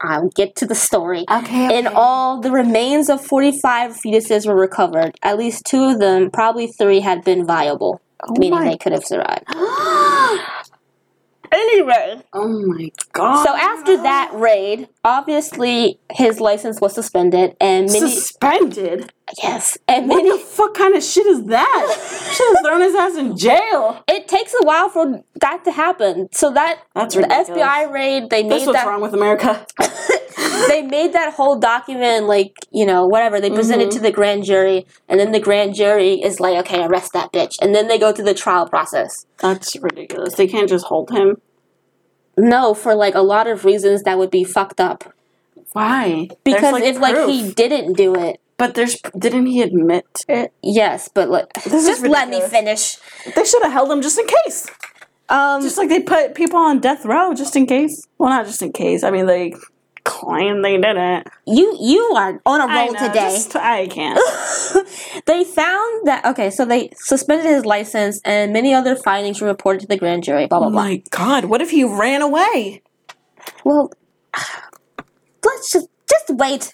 [SPEAKER 2] I'll get to the story.
[SPEAKER 1] Okay.
[SPEAKER 2] In all, the remains of 45 fetuses were recovered. At least two of them, probably three, had been viable, oh meaning
[SPEAKER 1] my-
[SPEAKER 2] they could have survived.
[SPEAKER 1] oh my god.
[SPEAKER 2] so after that raid, obviously his license was suspended, and many
[SPEAKER 1] suspended.
[SPEAKER 2] yes, and
[SPEAKER 1] What
[SPEAKER 2] many.
[SPEAKER 1] the fuck kind of shit is that? Should have thrown his ass in jail.
[SPEAKER 2] It takes a while for that to happen. So that
[SPEAKER 1] That's
[SPEAKER 2] the. FBI raid, they
[SPEAKER 1] This
[SPEAKER 2] made
[SPEAKER 1] what's
[SPEAKER 2] that
[SPEAKER 1] wrong with America.
[SPEAKER 2] they made that whole document like you know whatever they present it to the grand jury and then the grand jury is like okay arrest that bitch and then they go through the trial process
[SPEAKER 1] That's ridiculous. They can't just hold him.
[SPEAKER 2] no for like a lot of reasons that would be fucked up
[SPEAKER 1] Why?
[SPEAKER 2] because
[SPEAKER 1] like,
[SPEAKER 2] if like he didn't do it
[SPEAKER 1] But there's didn't he admit it?
[SPEAKER 2] yes but like
[SPEAKER 1] is
[SPEAKER 2] just let me finish
[SPEAKER 1] They should have held him just in case.
[SPEAKER 2] um
[SPEAKER 1] Just like they put people on death row just in case. Well, not just in case. I mean, they claim they didn't.
[SPEAKER 2] you you are on a roll
[SPEAKER 1] know,
[SPEAKER 2] today
[SPEAKER 1] just- I can't.
[SPEAKER 2] they found that okay so they suspended his license and many other findings were reported to the grand jury blah blah
[SPEAKER 1] oh
[SPEAKER 2] blah
[SPEAKER 1] my god! What if he ran away?
[SPEAKER 2] Well, let's just just wait.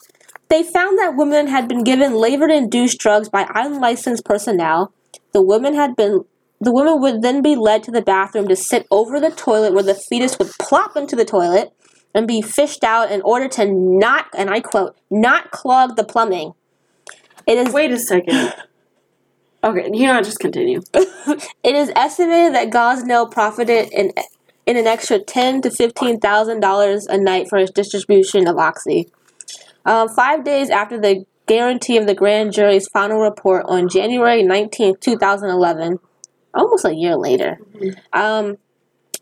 [SPEAKER 2] They found that women had been given labor-induced drugs by unlicensed personnel. The women had been the women would then be led to the bathroom to sit over the toilet where the fetus would plop into the toilet and be fished out in order to not and I quote, not clog the plumbing. It is
[SPEAKER 1] Wait a second. Okay, you know, just continue.
[SPEAKER 2] It is estimated that Gosnell profited in in an extra ten to fifteen thousand dollars a night for his distribution of oxy. Um, five days after the guarantee of the grand jury's final report on January nineteenth, two thousand eleven, almost a year later, um,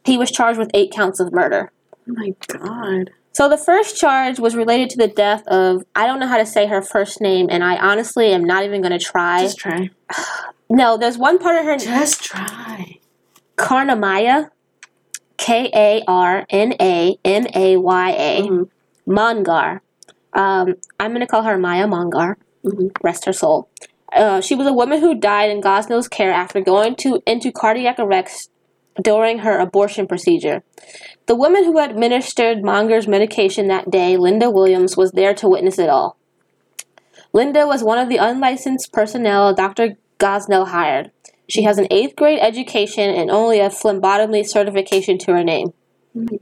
[SPEAKER 2] he was charged with eight counts of murder.
[SPEAKER 1] Oh my god.
[SPEAKER 2] So the first charge was related to the death of I don't know how to say her first name, and I honestly am not even going to try.
[SPEAKER 1] Just try.
[SPEAKER 2] no, there's one part of her
[SPEAKER 1] Just try.
[SPEAKER 2] Karnamaya, K A R N A M A Y A,
[SPEAKER 1] Mhm.
[SPEAKER 2] Mangar. Um, I'm going to call her Maya Mangar.
[SPEAKER 1] Mhm.
[SPEAKER 2] Rest her soul. Uh, she was a woman who died in Gosnell's care after going to into cardiac arrest during her abortion procedure. The woman who administered Mongar's medication that day, Linda Williams, was there to witness it all. Linda was one of the unlicensed personnel Dr. Gosnell hired. She has an eighth grade education and only a phlebotomy certification to her name.
[SPEAKER 1] Oh.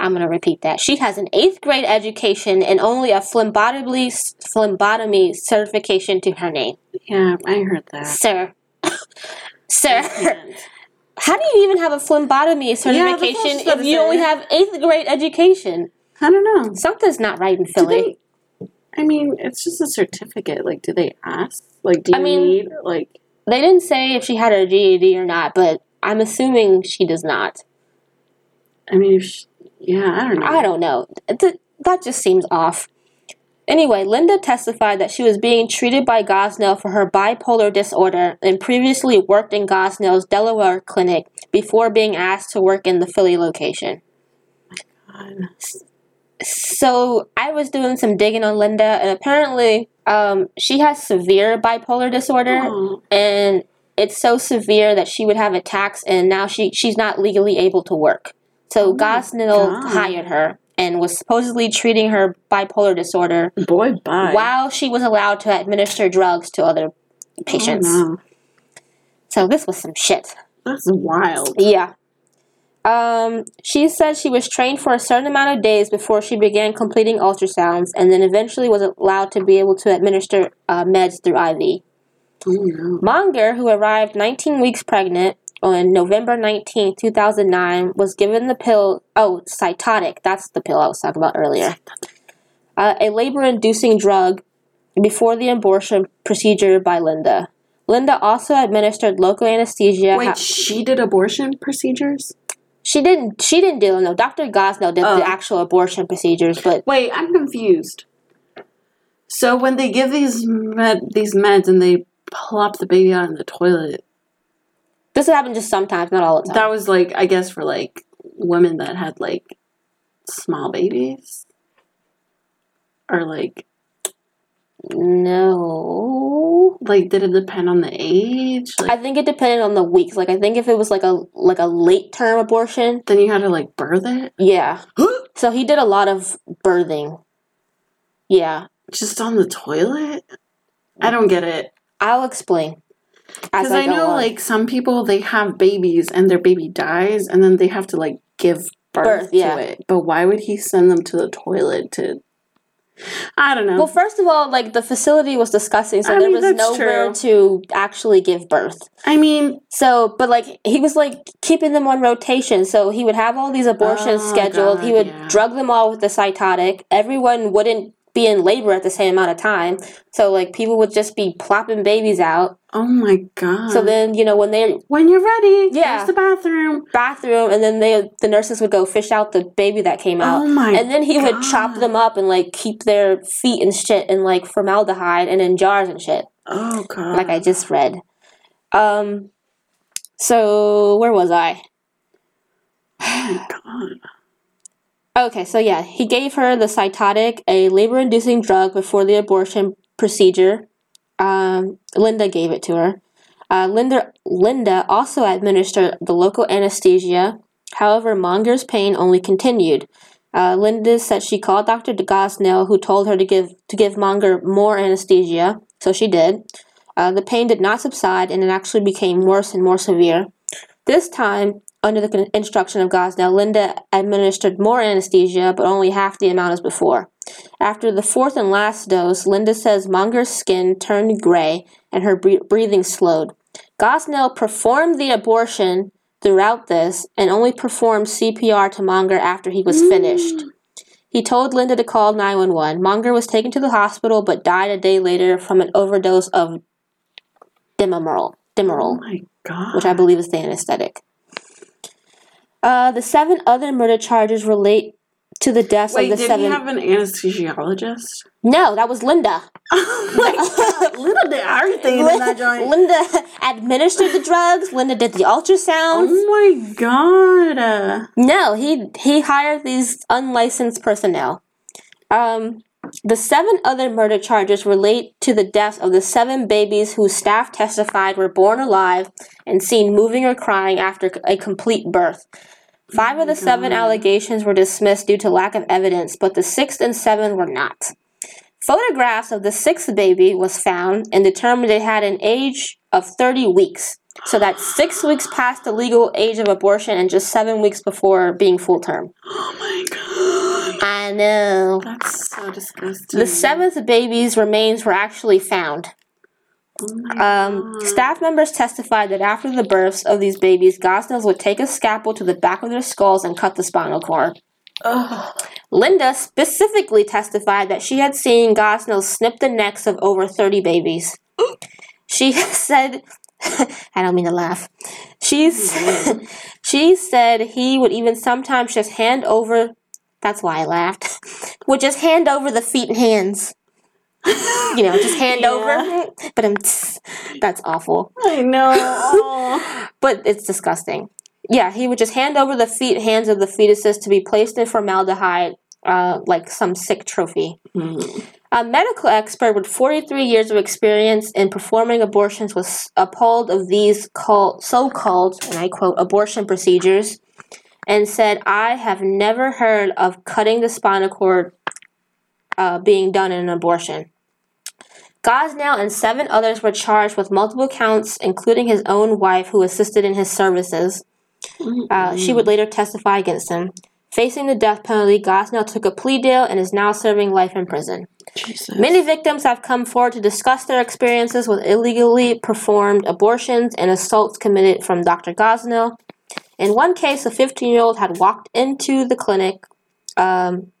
[SPEAKER 2] I'm going to repeat that. She has an eighth grade education and only a phlebotomy, phlebotomy certification to her name.
[SPEAKER 1] Yeah, I heard that.
[SPEAKER 2] Sir. Sir. How do you even have a phlebotomy
[SPEAKER 1] that's what I was
[SPEAKER 2] certification
[SPEAKER 1] about
[SPEAKER 2] if you only have eighth grade education?
[SPEAKER 1] I don't know.
[SPEAKER 2] Something's not right in Philly.
[SPEAKER 1] they, I mean, it's just a certificate. Like, do they ask? Like, do you
[SPEAKER 2] I mean-
[SPEAKER 1] need like?
[SPEAKER 2] They didn't say if she had her GED or not, but I'm assuming she does not.
[SPEAKER 1] I mean, if she, yeah, I don't know.
[SPEAKER 2] I don't know. That just seems off. Anyway, Linda testified that she was being treated by Gosnell for her bipolar disorder and previously worked in Gosnell's Delaware clinic before being asked to work in the Philly location. So I was doing some digging on Linda, and apparently, um, she has severe bipolar disorder,
[SPEAKER 1] Oh,
[SPEAKER 2] and it's so severe that she would have attacks, and now she she's not legally able to work. So
[SPEAKER 1] Oh
[SPEAKER 2] Gosnell hired her and was supposedly treating her bipolar disorder
[SPEAKER 1] boy, bye.
[SPEAKER 2] while she was allowed to administer drugs to other patients.
[SPEAKER 1] Oh, no.
[SPEAKER 2] So this was some shit.
[SPEAKER 1] That's wild.
[SPEAKER 2] Yeah. Um, she said she was trained for a certain amount of days before she began completing ultrasounds, and then eventually was allowed to be able to administer uh, meds through IV.
[SPEAKER 1] Oh no.
[SPEAKER 2] Mongar, who arrived 19 weeks pregnant on November 19, 2009, was given the pill, oh, Cytotec, that's the pill I was talking about earlier, uh, a labor inducing drug before the abortion procedure by Linda. Linda also administered local anesthesia.
[SPEAKER 1] Wait,
[SPEAKER 2] ha-
[SPEAKER 1] she did abortion procedures?
[SPEAKER 2] she didn't. She didn't do. No, Dr. Gosnell did
[SPEAKER 1] Oh.
[SPEAKER 2] the actual abortion procedures, but
[SPEAKER 1] Wait, I'm confused. So when they give these med these meds and they plop the baby out in the toilet,
[SPEAKER 2] This would happen just sometimes, not all the time.
[SPEAKER 1] that was like I guess for like women that had like small babies, or like
[SPEAKER 2] no.
[SPEAKER 1] like did it depend on the age? Like,
[SPEAKER 2] I think it depended on the weeks. Like I think if it was like a like a late term abortion,
[SPEAKER 1] then you had to like birth it
[SPEAKER 2] yeah. So he did a lot of birthing. Yeah.
[SPEAKER 1] just on the toilet. I don't get it.
[SPEAKER 2] I'll explain.
[SPEAKER 1] Because I
[SPEAKER 2] go
[SPEAKER 1] know, like, some people, they have babies and their baby dies and then they have to, like, give birth,
[SPEAKER 2] Birth, yeah.
[SPEAKER 1] to it. But why would he send them to the toilet to. I don't know.
[SPEAKER 2] Well, first of all, like the facility was disgusting, so
[SPEAKER 1] I
[SPEAKER 2] there
[SPEAKER 1] mean,
[SPEAKER 2] was nowhere
[SPEAKER 1] true.
[SPEAKER 2] to actually give birth.
[SPEAKER 1] I mean,
[SPEAKER 2] So, but like he was like keeping them on rotation. So he would have all these abortions
[SPEAKER 1] Oh,
[SPEAKER 2] scheduled. he would
[SPEAKER 1] yeah.
[SPEAKER 2] drug them all with the Cytotec. Everyone wouldn't be in labor at the same amount of time. So like people would just be plopping babies out.
[SPEAKER 1] oh my God.
[SPEAKER 2] So then you know when they
[SPEAKER 1] when you're ready,
[SPEAKER 2] Yeah.
[SPEAKER 1] use the bathroom.
[SPEAKER 2] bathroom and then they the nurses would go fish out the baby that came out.
[SPEAKER 1] Oh my
[SPEAKER 2] and then he would chop them up and like keep their feet and shit in like formaldehyde and in jars and shit.
[SPEAKER 1] Oh, God.
[SPEAKER 2] like I just read. Um, so where was I?
[SPEAKER 1] Oh my God.
[SPEAKER 2] Okay, so yeah, he gave her the Cytotec, a labor-inducing drug before the abortion procedure. Um, Linda gave it to her. Uh, Linda Linda also administered the local anesthesia. However, Mongar's pain only continued. Uh, Linda said she called Dr. Gosnell, who told her to give to give Mongar more anesthesia. So she did. Uh, the pain did not subside, and it actually became worse and more severe. This time, under the instruction of Gosnell, Linda administered more anesthesia, but only half the amount as before. After the fourth and last dose, Linda says Mongar's skin turned gray and her breathing slowed. Gosnell performed the abortion throughout this and only performed CPR to Mongar after he was finished. Mm. He told Linda to call 911. Mongar was taken to the hospital but died a day later from an overdose of Demerol,
[SPEAKER 1] Oh
[SPEAKER 2] Demerol
[SPEAKER 1] God.
[SPEAKER 2] which I believe is the anesthetic. Uh, the seven other murder charges relate to the deaths
[SPEAKER 1] Wait,
[SPEAKER 2] of the
[SPEAKER 1] did
[SPEAKER 2] seven.
[SPEAKER 1] he have an anesthesiologist?
[SPEAKER 2] no, that was Linda.
[SPEAKER 1] Oh my God. Linda did everything in that joint.
[SPEAKER 2] Linda administered the drugs. Linda did the ultrasounds.
[SPEAKER 1] Oh my God.
[SPEAKER 2] No, he he hired these unlicensed personnel. Um, the seven other murder charges relate to the deaths of the seven babies whose staff testified were born alive and seen moving or crying after a complete birth. Five of the seven mm-hmm. allegations were dismissed due to lack of evidence, but the sixth and seventh were not. Photographs of the sixth baby was found and determined it had an age of 30 weeks. So that's six weeks past the legal age of abortion and just seven weeks before being full term.
[SPEAKER 1] oh my God.
[SPEAKER 2] I know.
[SPEAKER 1] That's so disgusting.
[SPEAKER 2] The seventh baby's remains were actually found.
[SPEAKER 1] Oh
[SPEAKER 2] Um, staff members testified that after the births of these babies, Gosnells would take a scalpel to the back of their skulls and cut the spinal cord.
[SPEAKER 1] Ugh.
[SPEAKER 2] Linda specifically testified that she had seen Gosnell snip the necks of over 30 babies. She said, I don't mean to laugh. She's, she said he would even sometimes just hand over, that's why I laughed, would just hand over the feet and hands. You know, just hand
[SPEAKER 1] Yeah.
[SPEAKER 2] over. But I'm, that's awful.
[SPEAKER 1] I know.
[SPEAKER 2] But it's disgusting. Yeah, he would just hand over the feet hands of the fetuses to be placed in formaldehyde, uh, like some sick trophy.
[SPEAKER 1] Mhm.
[SPEAKER 2] A medical expert with 43 years of experience in performing abortions was appalled of these called, so-called, and I quote, abortion procedures, and said, "I have never heard of cutting the spinal cord uh, being done in an abortion." Gosnell and seven others were charged with multiple counts, including his own wife, who assisted in his services. Uh, she would later testify against him. Facing the death penalty, Gosnell took a plea deal and is now serving life in prison.
[SPEAKER 1] Jesus.
[SPEAKER 2] Many victims have come forward to discuss their experiences with illegally performed abortions and assaults committed from Dr. Gosnell. In one case, a 15 year old had walked into the clinic um,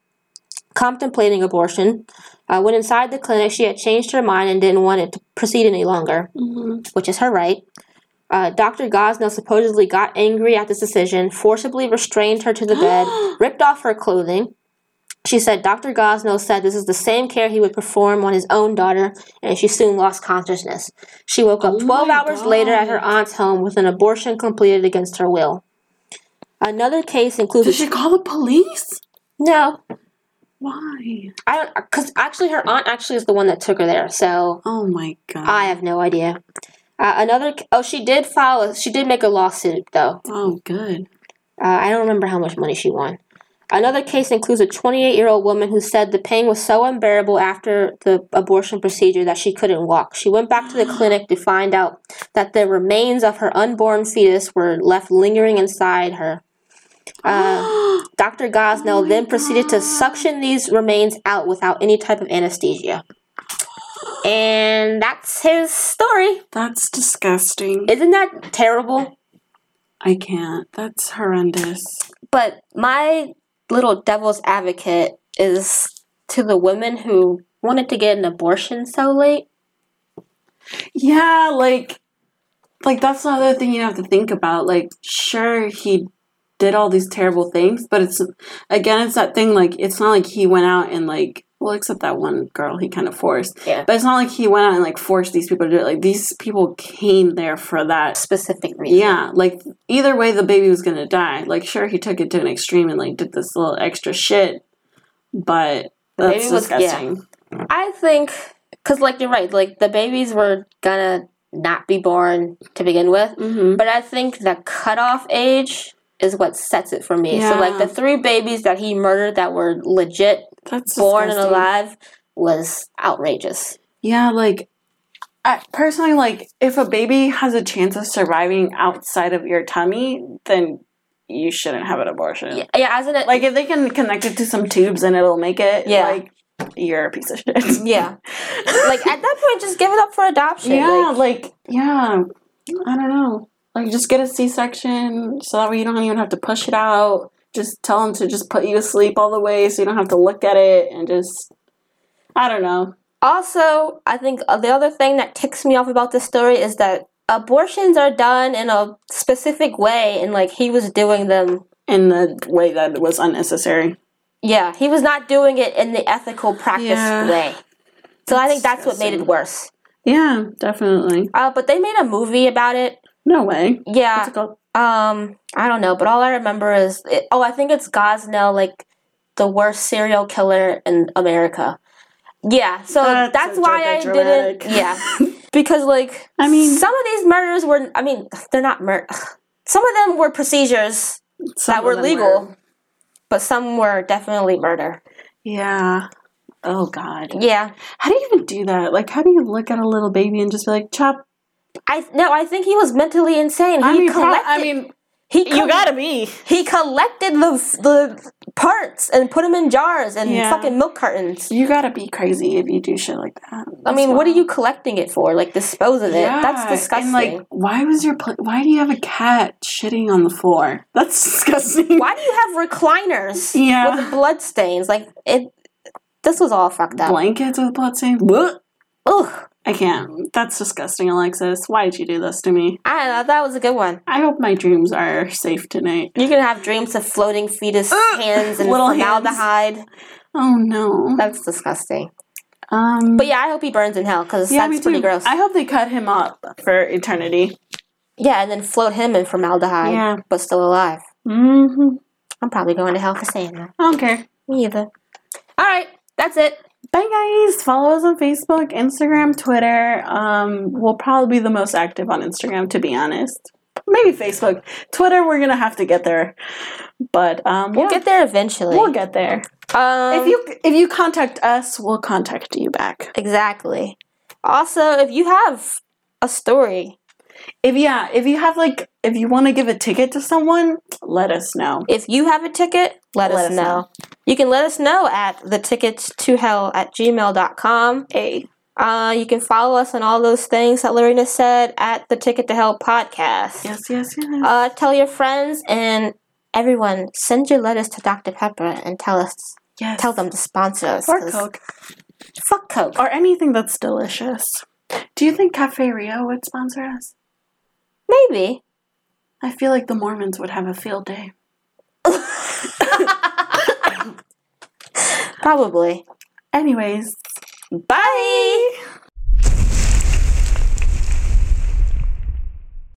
[SPEAKER 2] contemplating abortion. Uh, when inside the clinic, she had changed her mind and didn't want it to proceed any longer,
[SPEAKER 1] Mhm.
[SPEAKER 2] which is her right. Uh, Dr. Gosnell supposedly got angry at this decision, forcibly restrained her to the bed, ripped off her clothing, She said Dr. Gosnell said this is the same care he would perform on his own daughter, and she soon lost consciousness. She woke up
[SPEAKER 1] Oh
[SPEAKER 2] 12
[SPEAKER 1] my
[SPEAKER 2] hours later at her aunt's home with an abortion completed against her will. Another case includes.
[SPEAKER 1] Did she call the police?
[SPEAKER 2] no,
[SPEAKER 1] Why?
[SPEAKER 2] I don't. Because actually, her aunt actually is the one that took her there, so
[SPEAKER 1] Oh my god.
[SPEAKER 2] I have no idea. Uh, another. Oh, she did file. A, she did make a lawsuit though.
[SPEAKER 1] oh good.
[SPEAKER 2] Uh, I don't remember how much money she won. Another case includes a 28 year old woman who said the pain was so unbearable after the abortion procedure that she couldn't walk. She went back to the clinic to find out that the remains of her unborn fetus were left lingering inside her. Uh, Dr. Gosnell
[SPEAKER 1] my
[SPEAKER 2] then proceeded to suction these remains out without any type of anesthesia. And that's his story.
[SPEAKER 1] That's disgusting.
[SPEAKER 2] Isn't that terrible?
[SPEAKER 1] I can't. That's horrendous.
[SPEAKER 2] But my little devil's advocate is to the women who wanted to get an abortion so late.
[SPEAKER 1] Yeah, like like that's another thing you have to think about. Like sure he did all these terrible things, but it's again it's that thing like it's not like he went out and like well except that one girl he kind of forced.
[SPEAKER 2] Yeah.
[SPEAKER 1] But it's not like he went out and like forced these people to do it. Like these people came there for that
[SPEAKER 2] Specific reason.
[SPEAKER 1] Yeah, like either way, the baby was gonna die. Like, sure, he took it to an extreme and like did this little extra shit, but that's
[SPEAKER 2] was- yeah.
[SPEAKER 1] disgusting.
[SPEAKER 2] I think, because, like, you're right, like, the babies were gonna not be born to begin with.
[SPEAKER 1] Mm-hmm.
[SPEAKER 2] But I think the cutoff age is what sets it for me. So, like, the three babies that he murdered that were legit
[SPEAKER 1] That's
[SPEAKER 2] born and alive was outrageous.
[SPEAKER 1] Yeah, like I, personally, like if a baby has a chance of surviving outside of your tummy, then you shouldn't have an abortion.
[SPEAKER 2] Yeah, yeah as in it,
[SPEAKER 1] Like if they can connect it to some tubes and it'll make it,
[SPEAKER 2] Yeah.
[SPEAKER 1] like you're a piece of shit.
[SPEAKER 2] yeah. like, at that point, just give it up for adoption.
[SPEAKER 1] yeah,
[SPEAKER 2] Like,
[SPEAKER 1] like yeah, I don't know. Like just get a C-section so that way you don't even have to push it out. Just tell them to just put you to sleep all the way so you don't have to look at it and just I don't know.
[SPEAKER 2] Also, I think the other thing that ticks me off about this story is that abortions are done in a specific way, and like he was doing them.
[SPEAKER 1] In the way that was unnecessary.
[SPEAKER 2] Yeah, he was not doing it in the ethical practice
[SPEAKER 1] Yeah.
[SPEAKER 2] way. So I think that's what made it worse.
[SPEAKER 1] Yeah, definitely.
[SPEAKER 2] Uh, but they made a movie about it.
[SPEAKER 1] No way.
[SPEAKER 2] Yeah,
[SPEAKER 1] What's it called?
[SPEAKER 2] Um, I don't know, but all I remember is it, oh, I think it's Gosnell, like the worst serial killer in America. Yeah, so
[SPEAKER 1] That's
[SPEAKER 2] that's, why I
[SPEAKER 1] dramatic.
[SPEAKER 2] didn't. Yeah, because like
[SPEAKER 1] I mean-
[SPEAKER 2] some of these murders were. I mean, they're not mur. Some of them were procedures
[SPEAKER 1] Some
[SPEAKER 2] that were legal, but some were definitely murder.
[SPEAKER 1] Yeah. Oh God.
[SPEAKER 2] Yeah,
[SPEAKER 1] How do you even do that? Like, how do you look at a little baby and just be like, chop?
[SPEAKER 2] I no, I think he was mentally insane. He
[SPEAKER 1] I mean,
[SPEAKER 2] collected.
[SPEAKER 1] I mean,
[SPEAKER 2] he
[SPEAKER 1] you gotta be.
[SPEAKER 2] He collected the the parts and put them in jars and
[SPEAKER 1] Yeah.
[SPEAKER 2] fucking milk cartons.
[SPEAKER 1] You gotta be crazy if you do shit like that.
[SPEAKER 2] I mean, what are you collecting it for? Like dispose of it. That's disgusting.
[SPEAKER 1] And like, why was your pla- why do you have a cat shitting on the floor? That's disgusting.
[SPEAKER 2] Why do you have recliners
[SPEAKER 1] Yeah.
[SPEAKER 2] with blood stains? Like it. This was all fucked up.
[SPEAKER 1] Blankets with blood stains. What?
[SPEAKER 2] Ugh.
[SPEAKER 1] I can't. That's disgusting, Alexis. Why did you do this to me?
[SPEAKER 2] I don't know. That was a good one.
[SPEAKER 1] I hope my dreams are safe tonight.
[SPEAKER 2] You can have dreams of floating fetus
[SPEAKER 1] Ugh,
[SPEAKER 2] hands and
[SPEAKER 1] little hands.
[SPEAKER 2] formaldehyde.
[SPEAKER 1] Oh no.
[SPEAKER 2] That's disgusting.
[SPEAKER 1] Um.
[SPEAKER 2] But yeah, I hope he burns in hell because
[SPEAKER 1] yeah,
[SPEAKER 2] that's pretty
[SPEAKER 1] too.
[SPEAKER 2] gross.
[SPEAKER 1] I hope they cut him up for eternity.
[SPEAKER 2] yeah, and then float him in formaldehyde,
[SPEAKER 1] Yeah.
[SPEAKER 2] but still alive.
[SPEAKER 1] Mm-hmm.
[SPEAKER 2] I'm probably going to hell for saying that.
[SPEAKER 1] I don't care.
[SPEAKER 2] Me either. All right, that's it.
[SPEAKER 1] Bye guys. Follow us on Facebook, Instagram, Twitter. Um, we'll probably be the most active on Instagram, to be honest. Maybe Facebook, Twitter. We're gonna have to get there, but um,
[SPEAKER 2] We'll
[SPEAKER 1] yeah,
[SPEAKER 2] get there eventually.
[SPEAKER 1] we'll get there.
[SPEAKER 2] Um,
[SPEAKER 1] if you if you contact us, we'll contact you back.
[SPEAKER 2] exactly. Also, if you have a story,
[SPEAKER 1] If yeah, if you have like if you want to give a ticket to someone, let us know.
[SPEAKER 2] if you have a ticket, let, us, know. You can let us know at the tickets to hell at gmail.com.
[SPEAKER 1] A
[SPEAKER 2] Uh, you can follow us on all those things that Lorena said at the Ticket to Hell podcast.
[SPEAKER 1] yes, yes, yes.
[SPEAKER 2] Uh, tell your friends and everyone, send your letters to Dr. Pepper and tell us,
[SPEAKER 1] yes.
[SPEAKER 2] tell them to sponsor us.
[SPEAKER 1] or Coke
[SPEAKER 2] Fuck Coke.
[SPEAKER 1] or anything that's delicious. Do you think Cafe Rio would sponsor us?
[SPEAKER 2] Maybe.
[SPEAKER 1] I feel like the Mormons would have a field day.
[SPEAKER 2] Probably.
[SPEAKER 1] Anyways,
[SPEAKER 2] Bye.